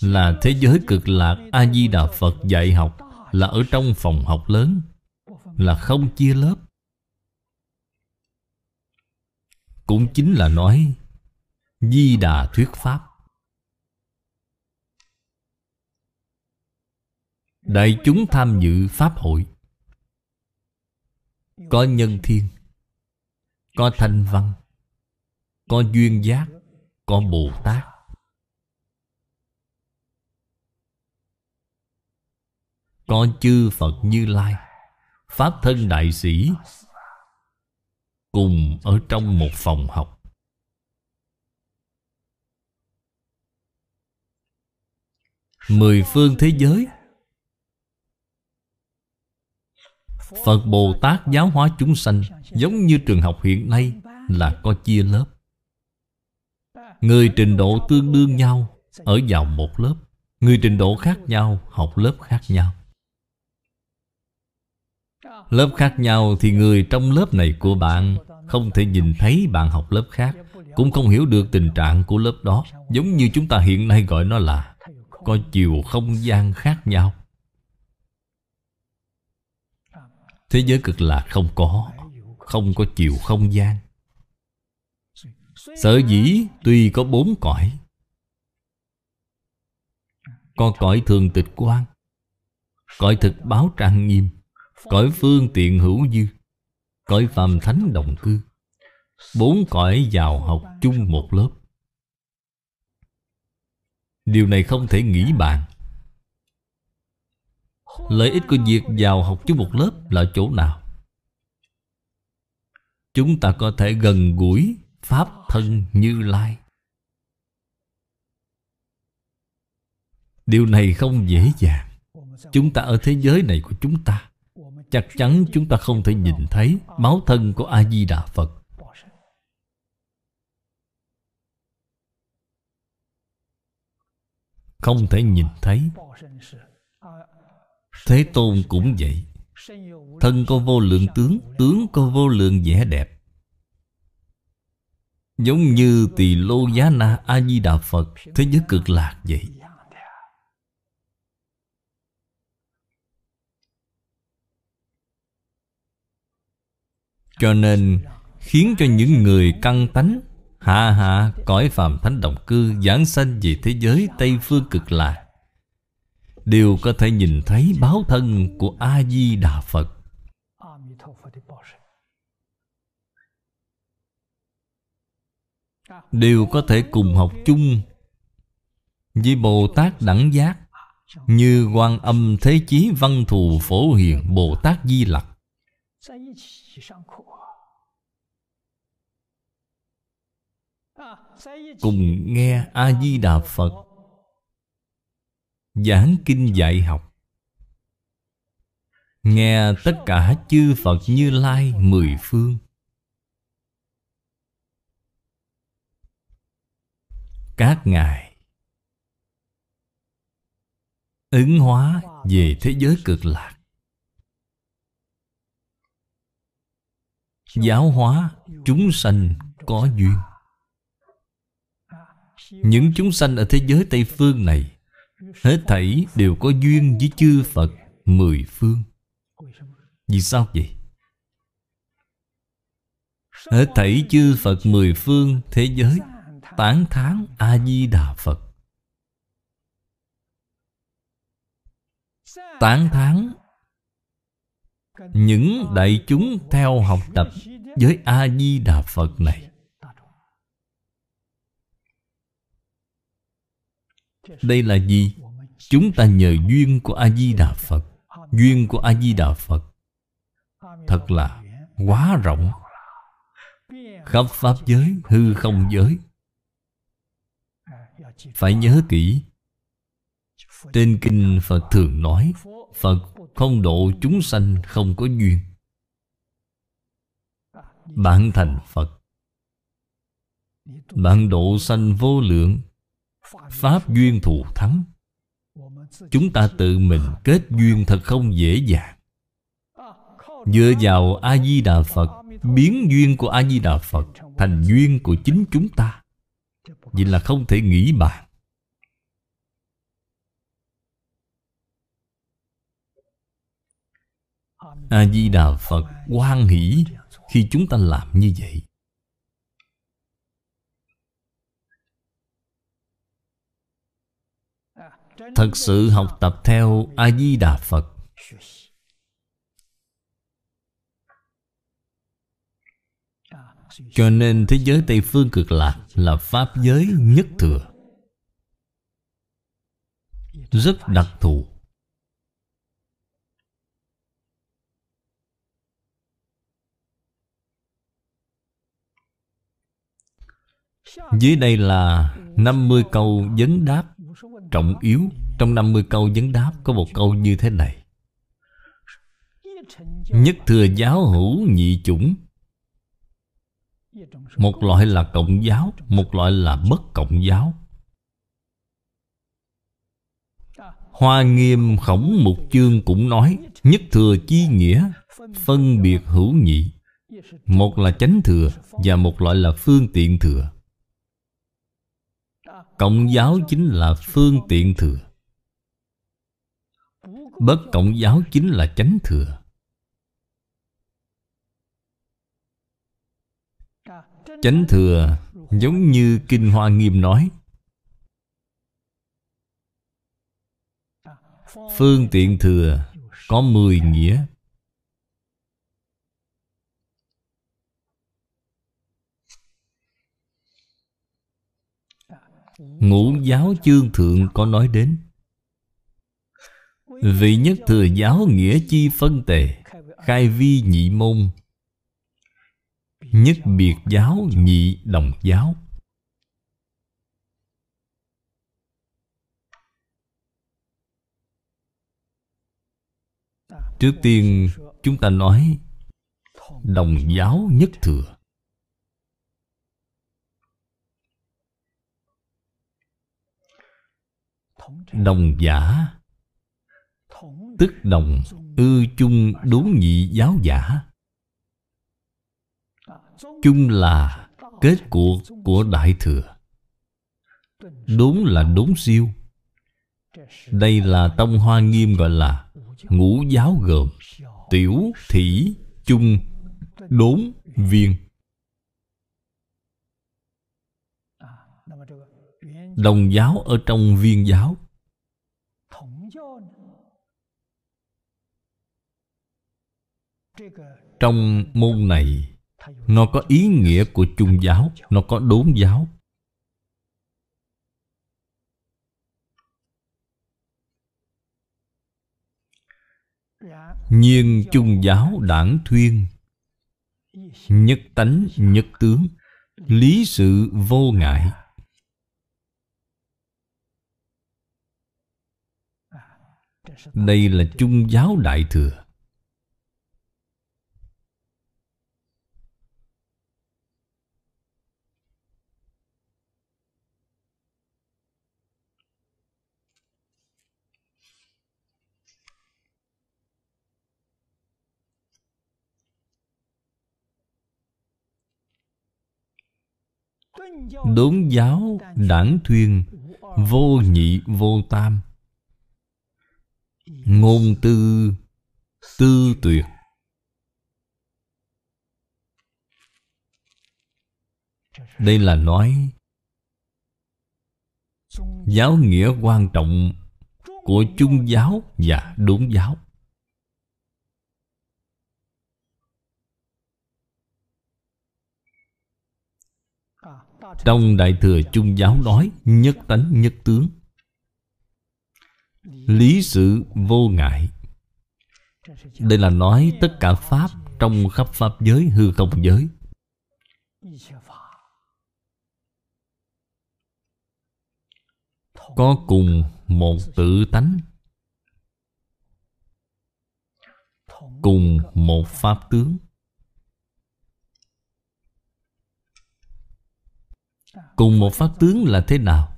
Là thế giới cực lạc A-di-đà Phật dạy học, Là ở trong phòng học lớn, Là không chia lớp. Cũng chính là nói Di Đà thuyết Pháp. Đại chúng tham dự Pháp hội. Có nhân thiên, Có thanh văn, Có duyên giác, Có Bồ Tát. Có chư Phật Như Lai, Pháp thân đại sĩ, Cùng ở trong một phòng học. Mười phương thế giới. Phật Bồ Tát giáo hóa chúng sanh, Giống như trường học hiện nay Là có chia lớp. Người trình độ tương đương nhau Ở vào một lớp, Người trình độ khác nhau, Học lớp khác nhau. Lớp khác nhau thì người trong lớp này của bạn Không thể nhìn thấy bạn học lớp khác, Cũng không hiểu được tình trạng của lớp đó. Giống như chúng ta hiện nay gọi nó là Có chiều không gian khác nhau. Thế giới cực lạc không có Không có chiều không gian. Sở dĩ tuy có bốn cõi, Có cõi thường tịch quan Cõi thực báo trang nghiêm Cõi phương tiện hữu dư, Cõi phàm thánh đồng cư. Bốn cõi vào học chung một lớp. Điều này không thể nghĩ bàn. Lợi ích của việc vào học chung một lớp là chỗ nào? Chúng ta có thể gần gũi Pháp thân Như Lai. Điều này không dễ dàng. Chúng ta ở thế giới này của chúng ta. Chắc chắn chúng ta không thể nhìn thấy Máu thân của A-di-đà Phật. Không thể nhìn thấy. Thế Tôn cũng vậy. Thân có vô lượng tướng Tướng có vô lượng vẻ đẹp. Giống như tỳ lô giá na A-di-đà Phật, Thế giới cực lạc vậy. Cho nên khiến cho những người căng tánh Hạ hạ cõi phàm thánh động cư Giảng sanh về thế giới Tây Phương cực lạc, Đều có thể nhìn thấy báo thân của A-di-đà Phật. Đều có thể cùng học chung Với Bồ Tát đẳng giác Như quan âm thế chí văn thù phổ hiền Bồ Tát Di Lặc. Cùng nghe A-di-đà Phật. Giảng kinh dạy học. Nghe tất cả chư Phật như Lai mười phương. Các ngài Ứng hóa về thế giới cực lạc. Giáo hóa chúng sanh có duyên. Những chúng sanh ở thế giới Tây Phương này, Hết thảy đều có duyên với chư Phật mười phương. Vì sao vậy? Hết thảy chư Phật mười phương thế giới Tán thán A-di-đà Phật. Tán thán Những đại chúng theo học tập Với A-di-đà Phật này. Đây là gì? Chúng ta nhờ duyên của A-di-đà Phật. Duyên của A-di-đà Phật. Thật là quá rộng. Khắp Pháp giới, hư không giới. Phải nhớ kỹ Trên kinh Phật thường nói Phật không độ chúng sanh không có duyên. Bạn thành Phật. Bạn độ sanh vô lượng. Pháp duyên thù thắng. Chúng ta tự mình kết duyên thật không dễ dàng. Dựa vào A-di-đà Phật, Biến duyên của A-di-đà Phật Thành duyên của chính chúng ta. Vậy là không thể nghĩ bàn. A-di-đà Phật quan hỷ Khi chúng ta làm như vậy. Thật sự học tập theo a di đà phật. Cho nên thế giới tây phương cực lạc là pháp giới nhất thừa. Rất đặc thù. Dưới đây là 50 câu vấn đáp trọng yếu Trong 50 câu vấn đáp có một câu như thế này. Nhất thừa giáo hữu nhị chủng. Một loại là cộng giáo, Một loại là bất cộng giáo. Hoa nghiêm khổng mục chương cũng nói, Nhất thừa chi nghĩa, Phân biệt hữu nhị. Một là chánh thừa Và một loại là phương tiện thừa. Cộng giáo chính là phương tiện thừa. Bất cộng giáo chính là chánh thừa. Chánh thừa giống như Kinh Hoa Nghiêm nói, Phương tiện thừa có mười nghĩa. Ngũ giáo chương thượng có nói đến. Vị nhất thừa giáo nghĩa chi phân tề, Khai vi nhị môn. Nhất biệt giáo, nhị đồng giáo. Trước tiên, chúng ta nói Đồng giáo nhất thừa. Đồng giả Tức đồng ư chung đốn nhị giáo giả. Chung là kết cuộc của Đại Thừa. Đốn là đốn siêu. Đây là Tông Hoa Nghiêm gọi là Ngũ giáo gồm Tiểu, thủy chung, đốn, viên. Đồng giáo ở trong viên giáo. Trong môn này, Nó có ý nghĩa của chung giáo, Nó có đốn giáo. Nhiên chung giáo đảng thuyên, Nhất tánh, nhất tướng, Lý sự vô ngại. Đây là chung giáo đại thừa. Đốn giáo, đảng thuyên Vô nhị, vô tam. Ngôn tư Tư tuyệt. Đây là nói, Giáo nghĩa quan trọng Của chung giáo và đốn giáo. Trong Đại Thừa Trung Giáo nói, Nhất tánh, nhất tướng. Lý sự vô ngại. Đây là nói tất cả Pháp Trong khắp Pháp giới, hư không giới. Có cùng một tự tánh, Cùng một Pháp tướng. Cùng một pháp tướng là thế nào?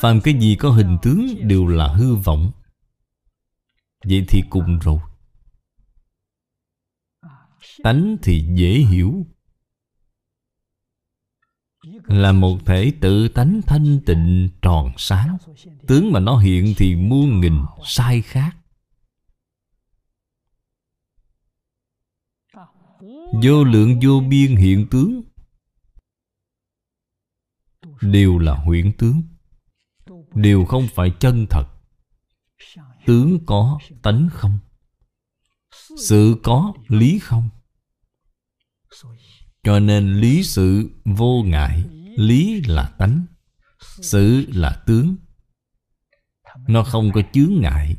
Phàm cái gì có hình tướng đều là hư vọng. Vậy thì cùng rồi. Tánh thì dễ hiểu. Là một thể tự tánh thanh tịnh, tròn sáng. Tướng mà nó hiện thì muôn nghìn sai khác. Vô lượng vô biên hiện tướng. Đều là huyễn tướng. Đều không phải chân thật. Tướng có, tánh không? Sự có, lý không? Cho nên lý sự vô ngại Lý là tánh Sự là tướng. Nó không có chướng ngại.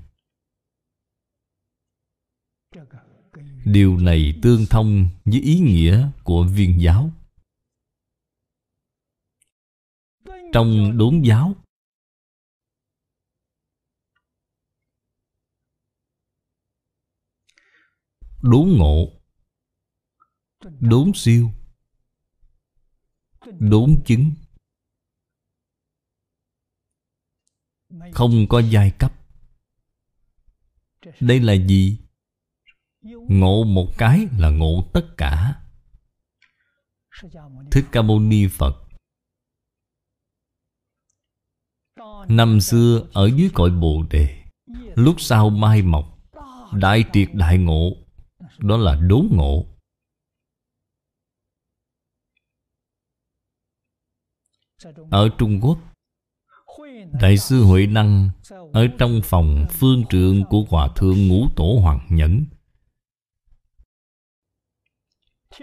Điều này tương thông với ý nghĩa của viên giáo. Trong đốn giáo. Đốn ngộ. Đốn siêu. Đốn chứng. Không có giai cấp. Đây là gì? Ngộ một cái là ngộ tất cả. Thích Ca Mâu Ni Phật. Năm xưa ở dưới cội Bồ Đề, Lúc sau mai mọc Đại triệt đại ngộ, Đó là đốn ngộ. Ở Trung Quốc, Đại sư Huệ Năng Ở trong phòng phương trượng của Hòa Thượng Ngũ Tổ Hoàng Nhẫn.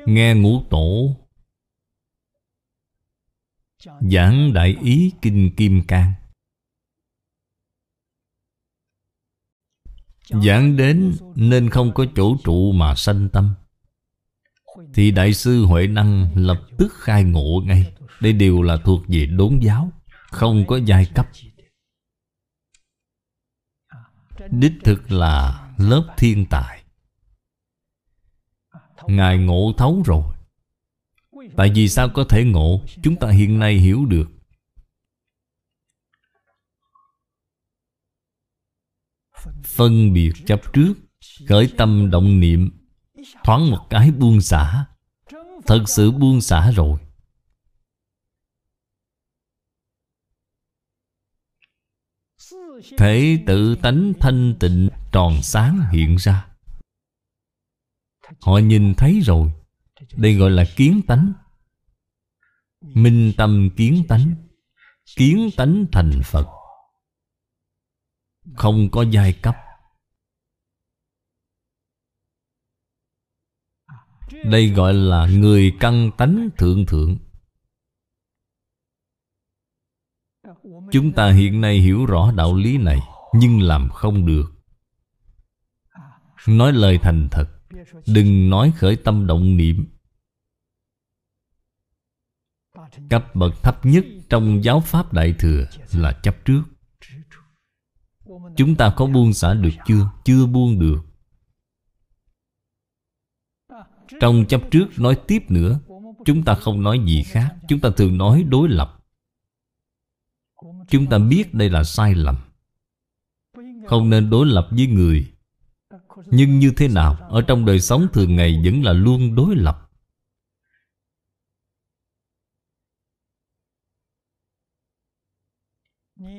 Nghe Ngũ Tổ Giảng Đại Ý Kinh Kim Cang Giảng đến nên không có chỗ trụ mà sanh tâm. Thì Đại sư Huệ Năng lập tức khai ngộ ngay. Đây đều là thuộc về đốn giáo, Không có giai cấp. Đích thực là lớp thiên tài. Ngài ngộ thấu rồi. Tại vì sao có thể ngộ? Chúng ta hiện nay hiểu được. Phân biệt chấp trước, Khởi tâm động niệm, Thoáng một cái buông xả. Thật sự buông xả rồi. Thể tự tánh thanh tịnh tròn sáng hiện ra. Họ nhìn thấy rồi. Đây gọi là kiến tánh. Minh tâm kiến tánh. Kiến tánh thành Phật. Không có giai cấp. Đây gọi là người căn tánh thượng thượng. Chúng ta hiện nay hiểu rõ đạo lý này, Nhưng làm không được. Nói lời thành thật, Đừng nói khởi tâm động niệm. Cấp bậc thấp nhất trong giáo pháp Đại Thừa là chấp trước. Chúng ta có buông xả được chưa? Chưa buông được. Trong chấp trước nói tiếp nữa, Chúng ta không nói gì khác. Chúng ta thường nói đối lập. Chúng ta biết đây là sai lầm. Không nên đối lập với người. Nhưng như thế nào? Ở trong đời sống thường ngày Vẫn là luôn đối lập.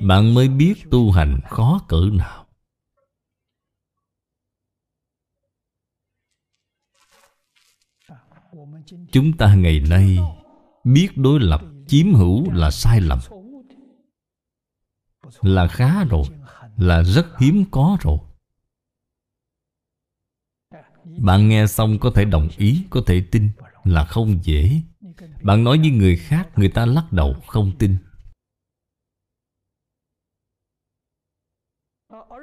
Bạn mới biết tu hành khó cỡ nào. Chúng ta ngày nay Biết đối lập chiếm hữu là sai lầm. Là khá rồi, Là rất hiếm có rồi. Bạn nghe xong có thể đồng ý, Có thể tin Là không dễ. Bạn nói với người khác, Người ta lắc đầu, không tin.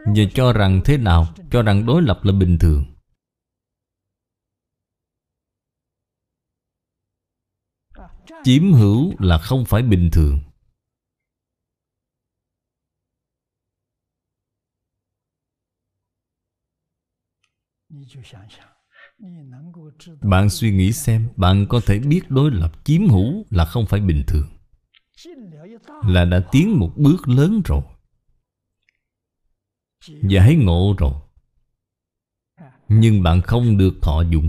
Và cho rằng thế nào? Cho rằng đối lập là bình thường. Chiếm hữu là không phải bình thường. Bạn suy nghĩ xem, Bạn có thể biết đối lập chiếm hữu là không phải bình thường. Là đã tiến một bước lớn rồi. Giải ngộ rồi. Nhưng bạn không được thọ dụng.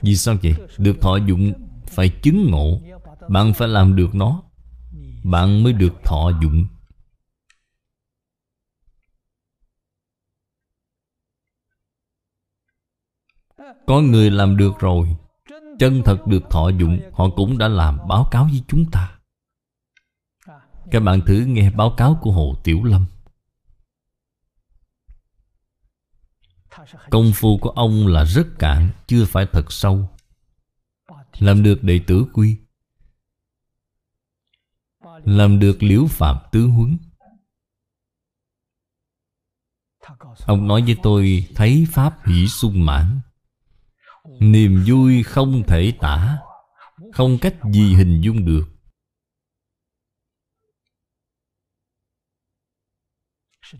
Vì sao vậy? Được thọ dụng phải chứng ngộ. Bạn phải làm được nó. Bạn mới được thọ dụng. Có người làm được rồi. Chân thật được thọ dụng, Họ cũng đã làm báo cáo với chúng ta. Các bạn thử nghe báo cáo của Hồ Tiểu Lâm. Công phu của ông là rất cạn, Chưa phải thật sâu. Làm được đệ tử quy. Làm được liễu phạm tứ huấn. Ông nói với tôi, Thấy Pháp hỷ sung mãn. Niềm vui không thể tả, Không cách gì hình dung được.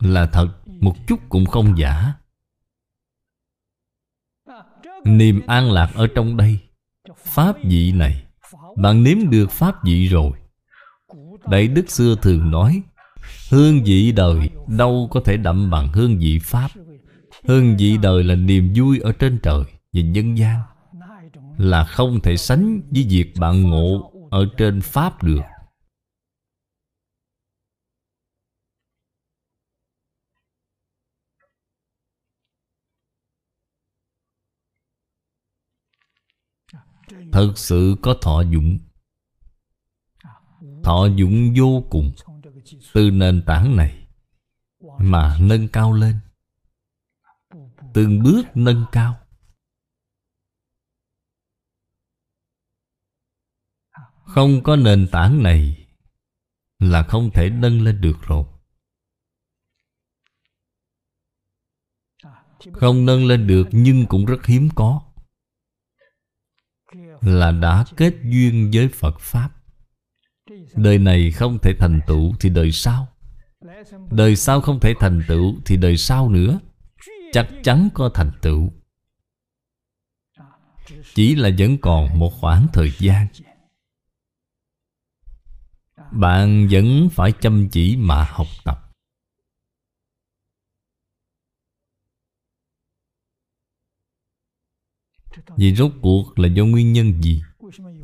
Là thật, Một chút cũng không giả. Niềm an lạc ở trong đây. Pháp vị này, Bạn nếm được pháp vị rồi. Đại Đức xưa thường nói, Hương vị đời đâu có thể đậm bằng hương vị Pháp. Hương vị đời là niềm vui ở trên trời Và nhân gian, Là không thể sánh với việc bạn ngộ Ở trên Pháp được. Thật sự có thọ dụng. Thọ dụng vô cùng Từ nền tảng này Mà nâng cao lên. Từng bước nâng cao. Không có nền tảng này Là không thể nâng lên được rồi. Không nâng lên được nhưng cũng rất hiếm có là đã kết duyên với Phật Pháp. Đời này không thể thành tựu thì đời sau. Đời sau không thể thành tựu thì đời sau nữa. Chắc chắn có thành tựu. Chỉ là vẫn còn một khoảng thời gian. Bạn vẫn phải chăm chỉ mà học tập. Vì rốt cuộc là do nguyên nhân gì?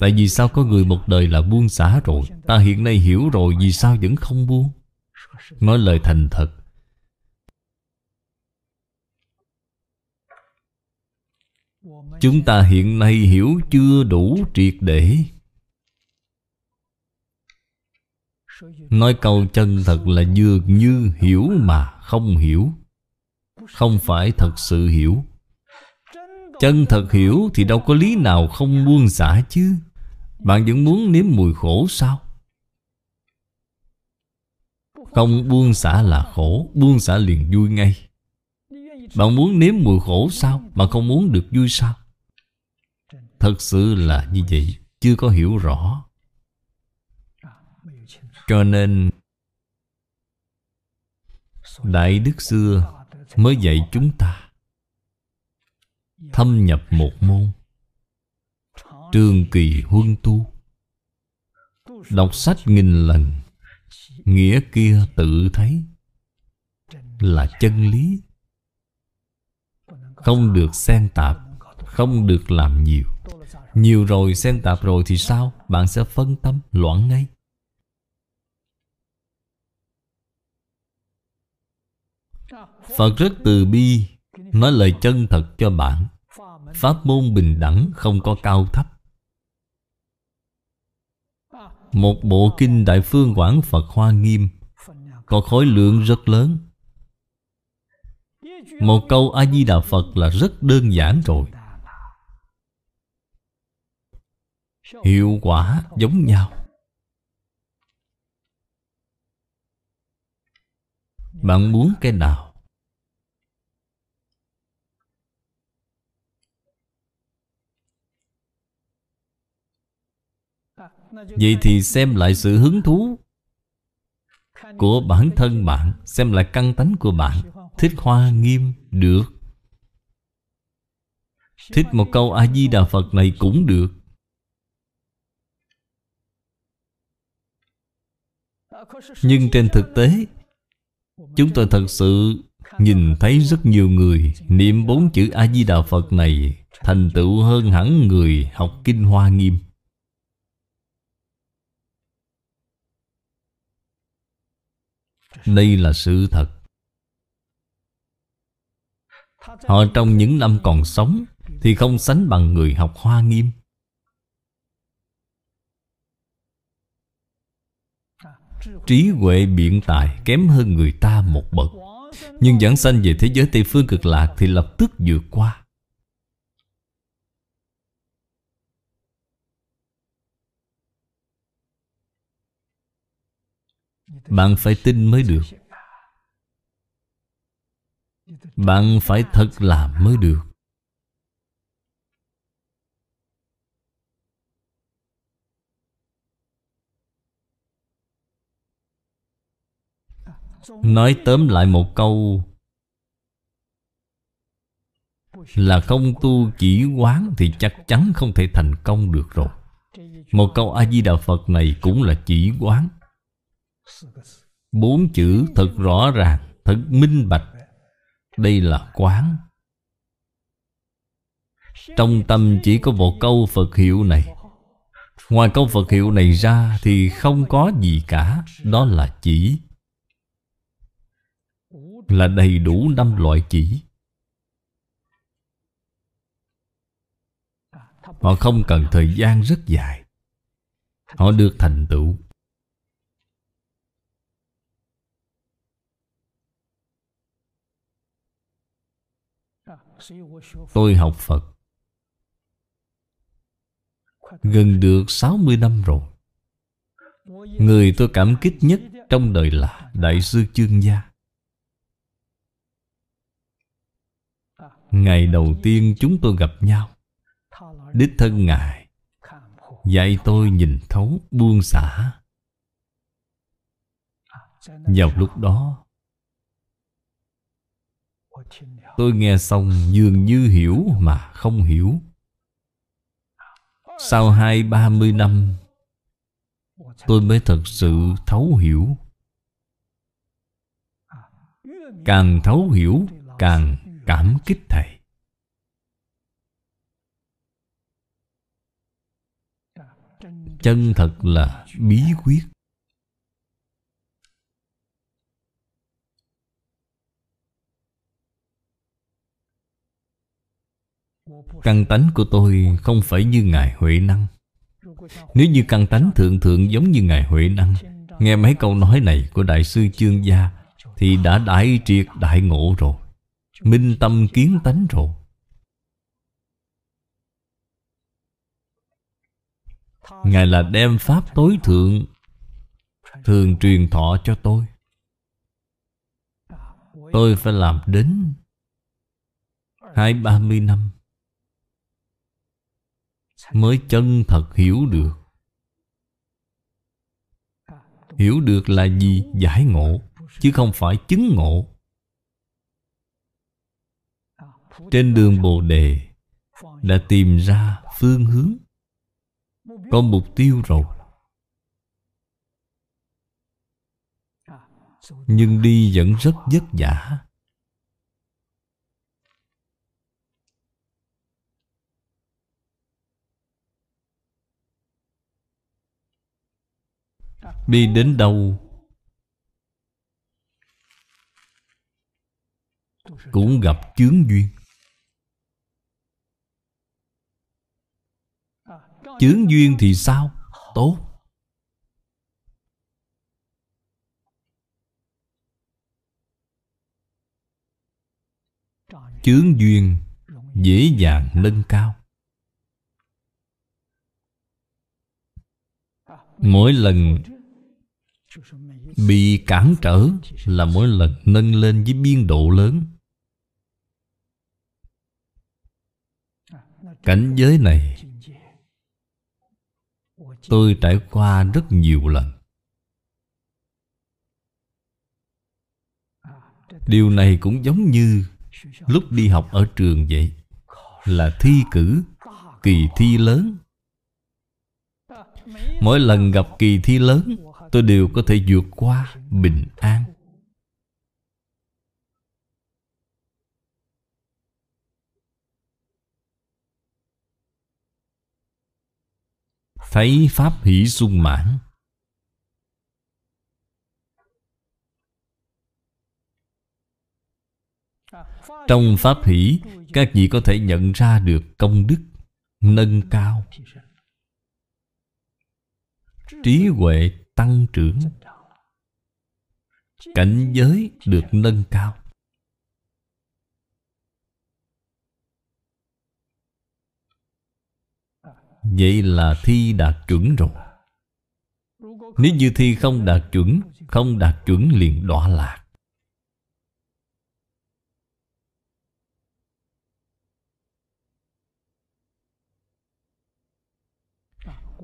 Tại vì sao có người một đời là buông xả rồi? Ta hiện nay hiểu rồi, Vì sao vẫn không buông? Nói lời thành thật. Chúng ta hiện nay hiểu chưa đủ triệt để? Nói câu chân thật là dường như hiểu mà không hiểu. Không phải thật sự hiểu. Chân thật hiểu thì đâu có lý nào không buông xả chứ Bạn vẫn muốn nếm mùi khổ sao? Không buông xả là khổ, Buông xả liền vui ngay Bạn muốn nếm mùi khổ sao? Bạn không muốn được vui sao? Thật sự là như vậy, Chưa có hiểu rõ Cho nên, Đại Đức xưa mới dạy chúng ta Thâm nhập một môn. Trường kỳ huân tu. Đọc sách nghìn lần. Nghĩa kia tự thấy Là chân lý. Không được xen tạp, Không được làm nhiều. Nhiều rồi xen tạp rồi thì sao? Bạn sẽ phân tâm, loạn ngay. Phật rất từ bi Nói lời chân thật cho bạn. Pháp môn bình đẳng không có cao thấp. Một bộ kinh Đại Phương Quảng Phật Hoa Nghiêm Có khối lượng rất lớn. Một câu A-di-đà Phật là rất đơn giản rồi. Hiệu quả giống nhau. Bạn muốn cái nào? Vậy thì xem lại sự hứng thú Của bản thân bạn, Xem lại căn tánh của bạn. Thích hoa nghiêm được. Thích một câu A-di-đà Phật này cũng được. Nhưng trên thực tế, Chúng tôi thật sự Nhìn thấy rất nhiều người Niệm bốn chữ A-di-đà Phật này Thành tựu hơn hẳn người học Kinh Hoa Nghiêm. Đây là sự thật. Họ trong những năm còn sống Thì không sánh bằng người học hoa nghiêm. Trí huệ biện tài kém hơn người ta một bậc. Nhưng giảng sanh về thế giới Tây Phương cực lạc Thì lập tức vượt qua. Bạn phải tin mới được. Bạn phải thật làm mới được. Nói tóm lại một câu Là không tu chỉ quán Thì chắc chắn không thể thành công được rồi. Một câu A-di-đà Phật này cũng là chỉ quán. Bốn chữ thật rõ ràng, Thật minh bạch. Đây là quán. Trong tâm chỉ có một câu Phật hiệu này. Ngoài câu Phật hiệu này ra Thì không có gì cả, Đó là chỉ. Là đầy đủ năm loại chỉ. Họ không cần thời gian rất dài. Họ được thành tựu. Tôi học Phật Gần được 60 năm rồi. Người tôi cảm kích nhất trong đời là Đại sư Chương Gia. Ngày đầu tiên chúng tôi gặp nhau, Đích thân Ngài Dạy tôi nhìn thấu buông xả. Vào lúc đó Tôi nghe xong dường như hiểu mà không hiểu. Sau hai, ba mươi năm, Tôi mới thật sự thấu hiểu. Càng thấu hiểu, Càng cảm kích Thầy. Chân thật là bí quyết. Căn tánh của tôi không phải như Ngài Huệ Năng. Nếu như căn tánh thượng thượng giống như Ngài Huệ Năng, Nghe mấy câu nói này của Đại sư Chương Gia, Thì đã đại triệt đại ngộ rồi, Minh tâm kiến tánh rồi. Ngài là đem Pháp tối thượng, Thường truyền thọ cho tôi. Tôi phải làm đến Hai ba mươi năm mới chân thật hiểu được. Hiểu được là gì? Giải ngộ, chứ không phải chứng ngộ. Trên đường bồ đề, đã tìm ra phương hướng. Có mục tiêu rồi. Nhưng đi vẫn rất vất vả. Đi đến đâu? Cũng gặp chướng duyên. Chướng duyên thì sao? Tốt. Chướng duyên dễ dàng nâng cao. Mỗi lần Bị cản trở là mỗi lần nâng lên với biên độ lớn. Cảnh giới này Tôi trải qua rất nhiều lần. Điều này cũng giống như Lúc đi học ở trường vậy, Là thi cử Kỳ thi lớn. Mỗi lần gặp kỳ thi lớn Tôi đều có thể vượt qua bình an. Thấy Pháp hỷ sung mãn. Trong Pháp hỷ, Các vị có thể nhận ra được công đức Nâng cao. Trí huệ tăng trưởng. Cảnh giới được nâng cao. Vậy là thi đạt chuẩn rồi. Nếu như thi không đạt chuẩn, Không đạt chuẩn liền đọa lạc.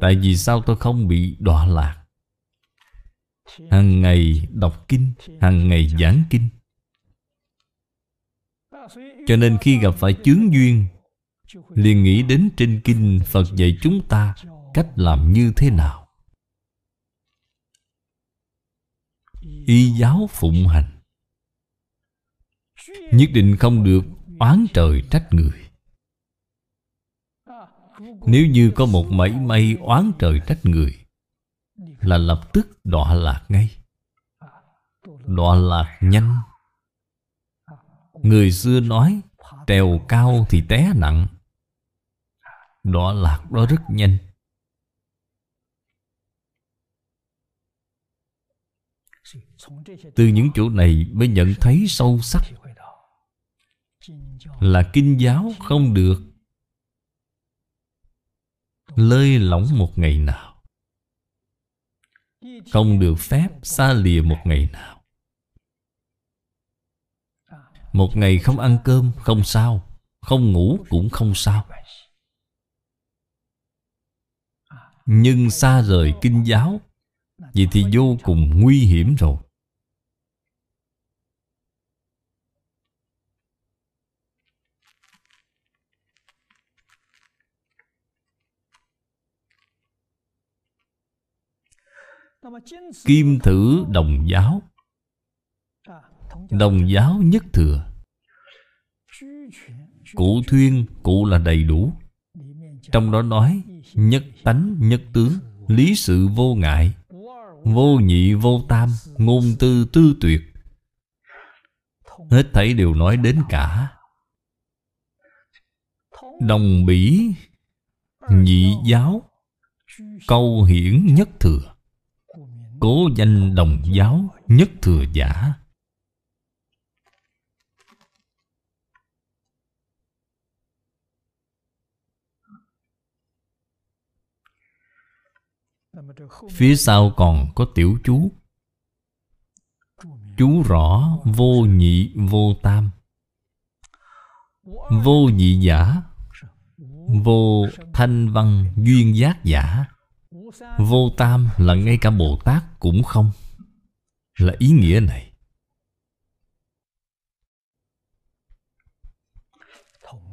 Tại vì sao tôi không bị đọa lạc? Hằng ngày đọc kinh, Hằng ngày giảng kinh. Cho nên khi gặp phải chướng duyên, liền nghĩ đến trên kinh Phật dạy chúng ta cách làm như thế nào. Y giáo phụng hành. Nhất định không được oán trời trách người. Nếu như có một mảy may oán trời trách người là lập tức đọa lạc ngay. Đọa lạc nhanh. Người xưa nói, trèo cao thì té nặng. Đọa lạc đó rất nhanh. Từ những chỗ này mới nhận thấy sâu sắc là kinh giáo không được lơi lỏng một ngày nào không được phép xa lìa một ngày nào. Một ngày không ăn cơm, không sao. Không ngủ cũng không sao. Nhưng xa rời kinh giáo, Vậy thì vô cùng nguy hiểm rồi. Kim thử đồng giáo. Đồng giáo nhất thừa. Cụ thuyên, cụ là đầy đủ. Trong đó nói, Nhất tánh, nhất tướng, Lý sự vô ngại, Vô nhị, vô tam, Ngôn tư tư tuyệt. Hết thảy đều nói đến cả. Đồng bỉ, Nhị giáo, Câu hiển nhất thừa. Cố danh đồng giáo Nhất thừa giả. Phía sau còn có tiểu chú. Chú rõ vô nhị vô tam. Vô nhị giả. Vô thanh văn duyên giác giả. Vô tam là ngay cả Bồ Tát cũng không. Là ý nghĩa này.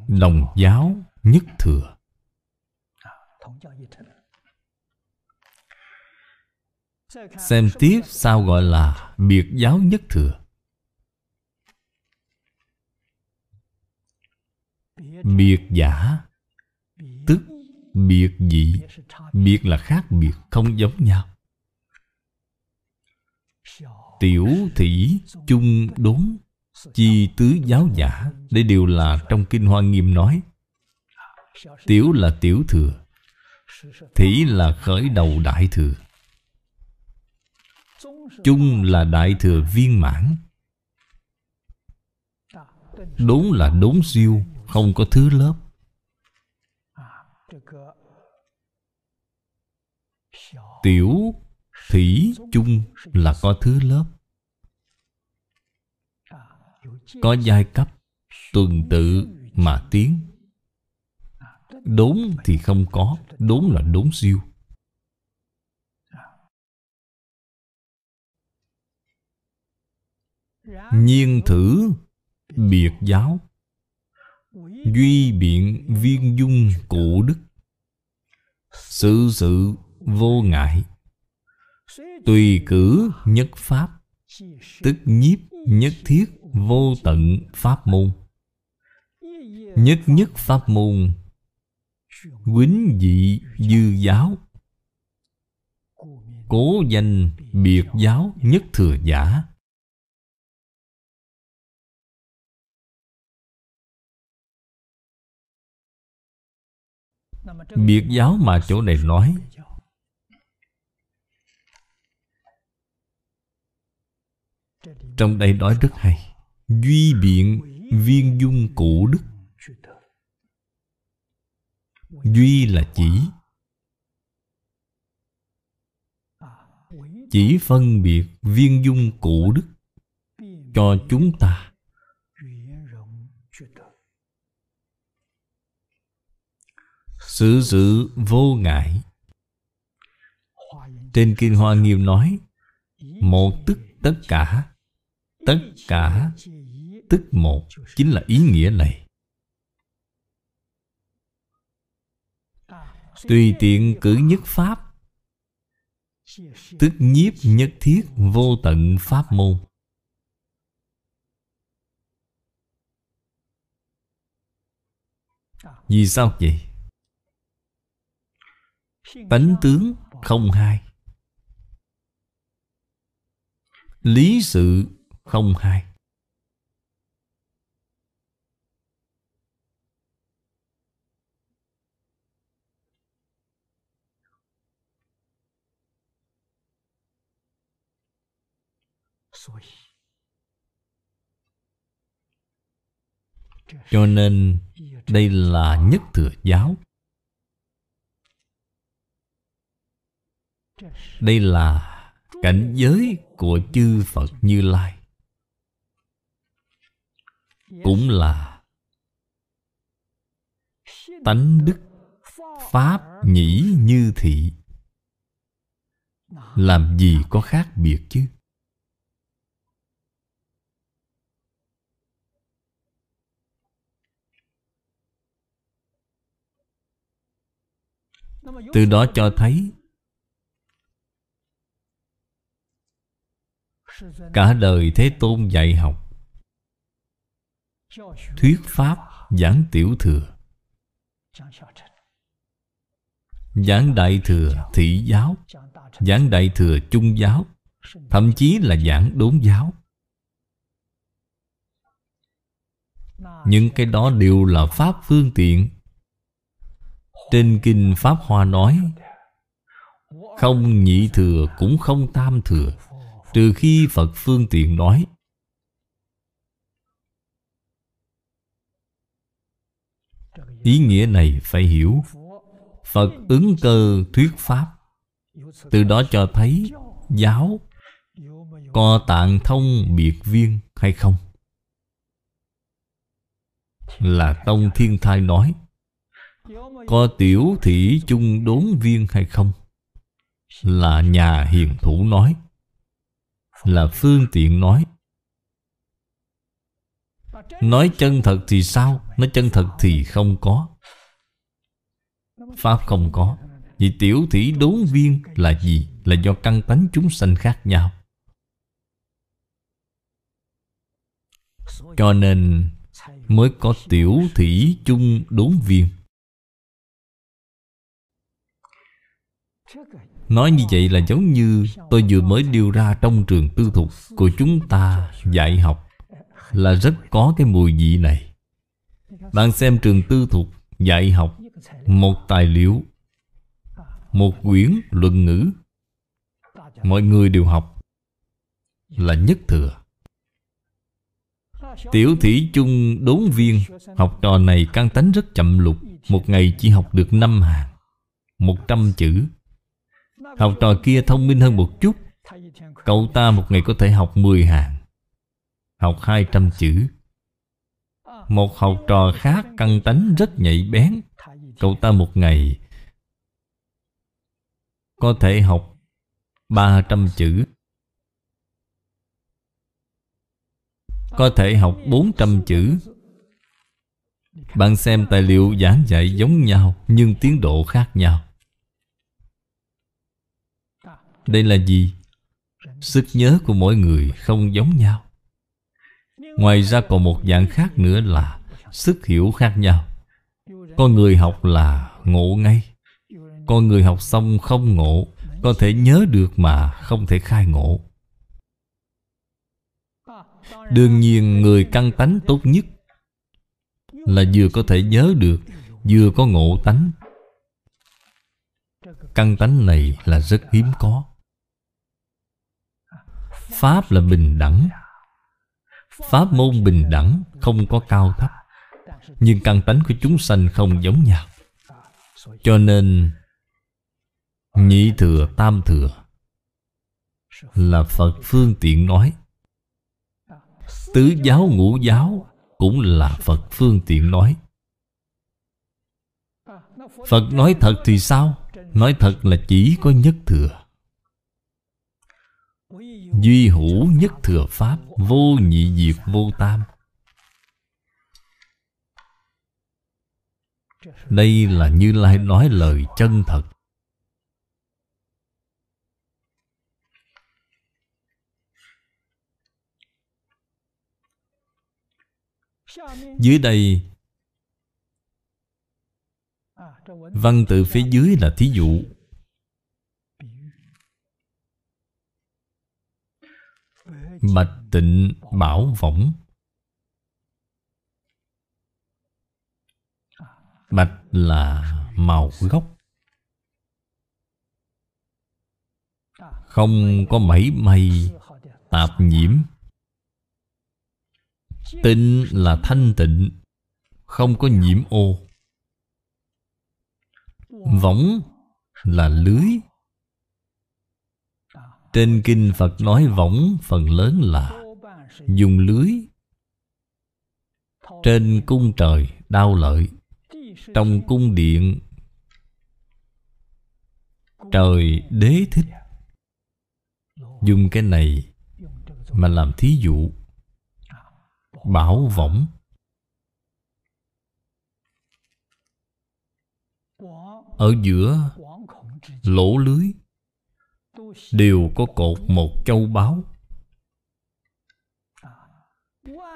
Đồng giáo nhất thừa. Xem tiếp sao gọi là biệt giáo nhất thừa. Biệt giả biệt dị Biệt là khác biệt. Không giống nhau. Tiểu thị chung đốn Chi tứ giáo giả Đây đều là trong Kinh Hoa Nghiêm nói. Tiểu là tiểu thừa Thỉ là khởi đầu đại thừa. Chung là đại thừa viên mãn. Đốn là đốn siêu không có thứ lớp tiểu thủy chung là có thứ lớp. Có giai cấp tuần tự mà tiến. Đốn thì không có, đốn là đốn siêu. Nhiên thử biệt giáo. Duy biện viên dung cụ đức. Sự sự vô ngại. Tùy cử nhất pháp, Tức nhiếp nhất thiết vô tận pháp môn. Nhất nhất pháp môn, Quýnh dị dư giáo. Cố danh biệt giáo nhất thừa giả. Biệt giáo mà chỗ này nói Trong đây nói rất hay. Duy biện viên dung cụ đức. Duy là chỉ. Chỉ phân biệt viên dung cụ đức Cho chúng ta. Sự sự vô ngại. Trên Kinh Hoa Nghiêm nói, Một tức tất cả Tất cả, Tức một, Chính là ý nghĩa này. Tùy tiện cử nhất pháp, Tức nhiếp nhất thiết vô tận pháp môn. Vì sao vậy? Tánh tướng không hai. Lý sự không hai. Cho nên đây là nhất thừa giáo. Đây là cảnh giới của chư Phật Như Lai. Cũng là Tánh đức Pháp nhĩ như thị. Làm gì có khác biệt chứ? Từ đó cho thấy Cả đời Thế Tôn dạy học. Thuyết Pháp giảng tiểu thừa. Giảng đại thừa thị giáo, Giảng đại thừa trung giáo, Thậm chí là giảng đốn giáo. Những cái đó đều là Pháp phương tiện. Trên Kinh Pháp Hoa nói, Không nhị thừa cũng không tam thừa. Trừ khi Phật phương tiện nói. Ý nghĩa này phải hiểu. Phật ứng cơ thuyết Pháp. Từ đó cho thấy Giáo Có tạng thông biệt viên hay không? Là Tông Thiên Thai nói, Có tiểu thị chung đốn viên hay không? Là nhà hiền thủ nói là phương tiện nói. Nói chân thật thì sao? Nói chân thật thì không có. Pháp không có. Vì tiểu thủy đốn viên là gì? Là do căn tánh chúng sanh khác nhau. Cho nên mới có tiểu thủy chung đốn viên. Nói như vậy là giống như tôi vừa mới điêu ra trong trường tư thục của chúng ta dạy học là rất có cái mùi vị này. Bạn xem trường tư thục dạy học một tài liệu, một quyển luận ngữ, mọi người đều học là nhất thừa. Tiểu thủy chung đốn viên Học trò này căn tánh rất chậm lục Một ngày chỉ học được năm hàng Một trăm chữ Học trò kia thông minh hơn một chút. Cậu ta một ngày có thể học 10 hàng, Học 200 chữ. Một học trò khác căng tánh, rất nhạy bén. Cậu ta một ngày Có thể học 300 chữ. Có thể học 400 chữ. Bạn xem tài liệu giảng dạy giống nhau, Nhưng tiến độ khác nhau. Đây là gì? Sức nhớ của mỗi người không giống nhau. Ngoài ra còn một dạng khác nữa là Sức hiểu khác nhau. Con người học là ngộ ngay. Con người học xong không ngộ, Có thể nhớ được mà không thể khai ngộ. Đương nhiên, người căn tánh tốt nhất Là vừa có thể nhớ được, Vừa có ngộ tánh. Căn tánh này là rất hiếm có. Pháp là bình đẳng. Pháp môn bình đẳng Không có cao thấp, Nhưng căn tánh của chúng sanh không giống nhau. Cho nên, Nhị thừa, tam thừa Là Phật phương tiện nói. Tứ giáo, ngũ giáo Cũng là Phật phương tiện nói. Phật nói thật thì sao? Nói thật là chỉ có nhất thừa. Duy hữu nhất thừa Pháp, Vô nhị diệt vô tam. Đây là Như Lai nói lời chân thật. Dưới đây, Văn tự phía dưới là thí dụ. Bạch tịnh bảo võng. Bạch là màu gốc. Không có mảy may tạp nhiễm. Tịnh là thanh tịnh, Không có nhiễm ô. Võng là lưới. Trên kinh Phật nói võng phần lớn là Dùng lưới. Trên cung trời đau lợi, Trong cung điện Trời đế thích. Dùng cái này Mà làm thí dụ, Bảo võng. Ở giữa lỗ lưới Đều có cột một châu báu.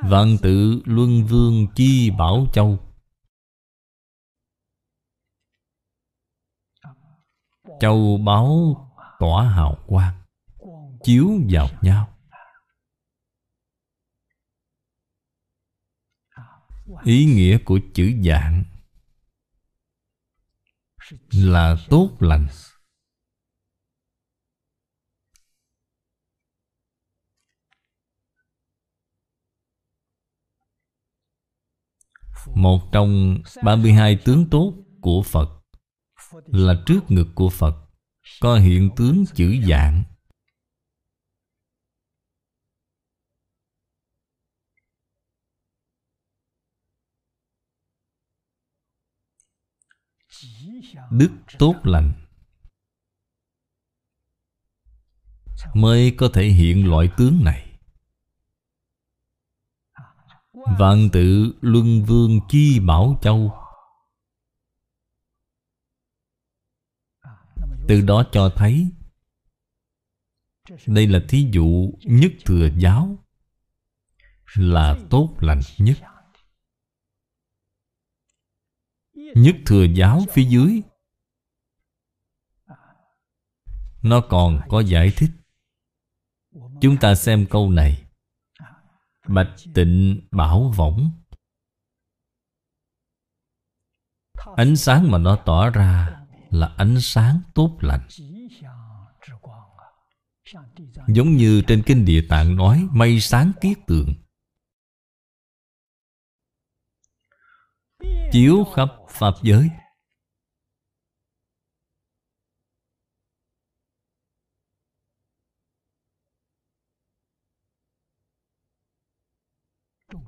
Vạn tự luân vương chi bảo châu. Châu báu tỏa hào quang, Chiếu vào nhau. Ý nghĩa của chữ dạng Là tốt lành. Một trong 32 tướng tốt của Phật Là trước ngực của Phật, Có hiện tướng chữ dạng. Đức tốt lành. Mới có thể hiện loại tướng này. Vạn tự luân vương chi bảo châu. Từ đó cho thấy, Đây là thí dụ nhất thừa giáo, Là tốt lành nhất. Nhất thừa giáo phía dưới, Nó còn có giải thích. Chúng ta xem câu này. Bạch tịnh bảo võng. Ánh sáng mà nó tỏ ra Là ánh sáng tốt lành. Giống như trên kinh địa tạng nói, Mây sáng kiết tường. Chiếu khắp Pháp giới.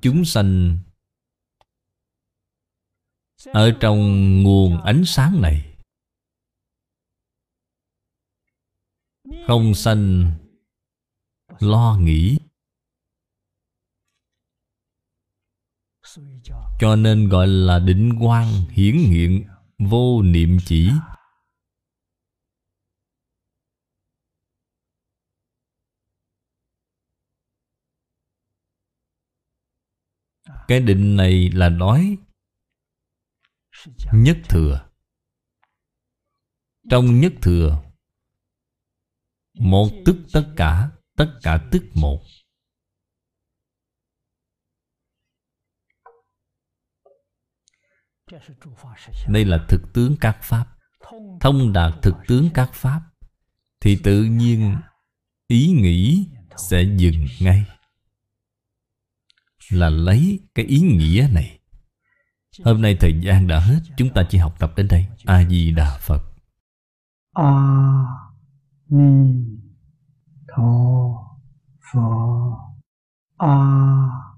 Chúng sanh. Ở trong nguồn ánh sáng này, Không sanh Lo nghĩ. Cho nên gọi là định quang hiển hiện, Vô niệm chỉ. Cái định này là nói Nhất thừa. Trong nhất thừa, Một tức tất cả Tất cả tức một. Đây là thực tướng các Pháp. Thông đạt thực tướng các pháp, Thì tự nhiên ý nghĩ sẽ dừng ngay là lấy cái ý nghĩa này. Hôm nay thời gian đã hết, Chúng ta chỉ học tập đến đây. A-di-đà Phật. A-ni-tho-pho A-ni-tho-pho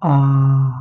A-ni-tho-pho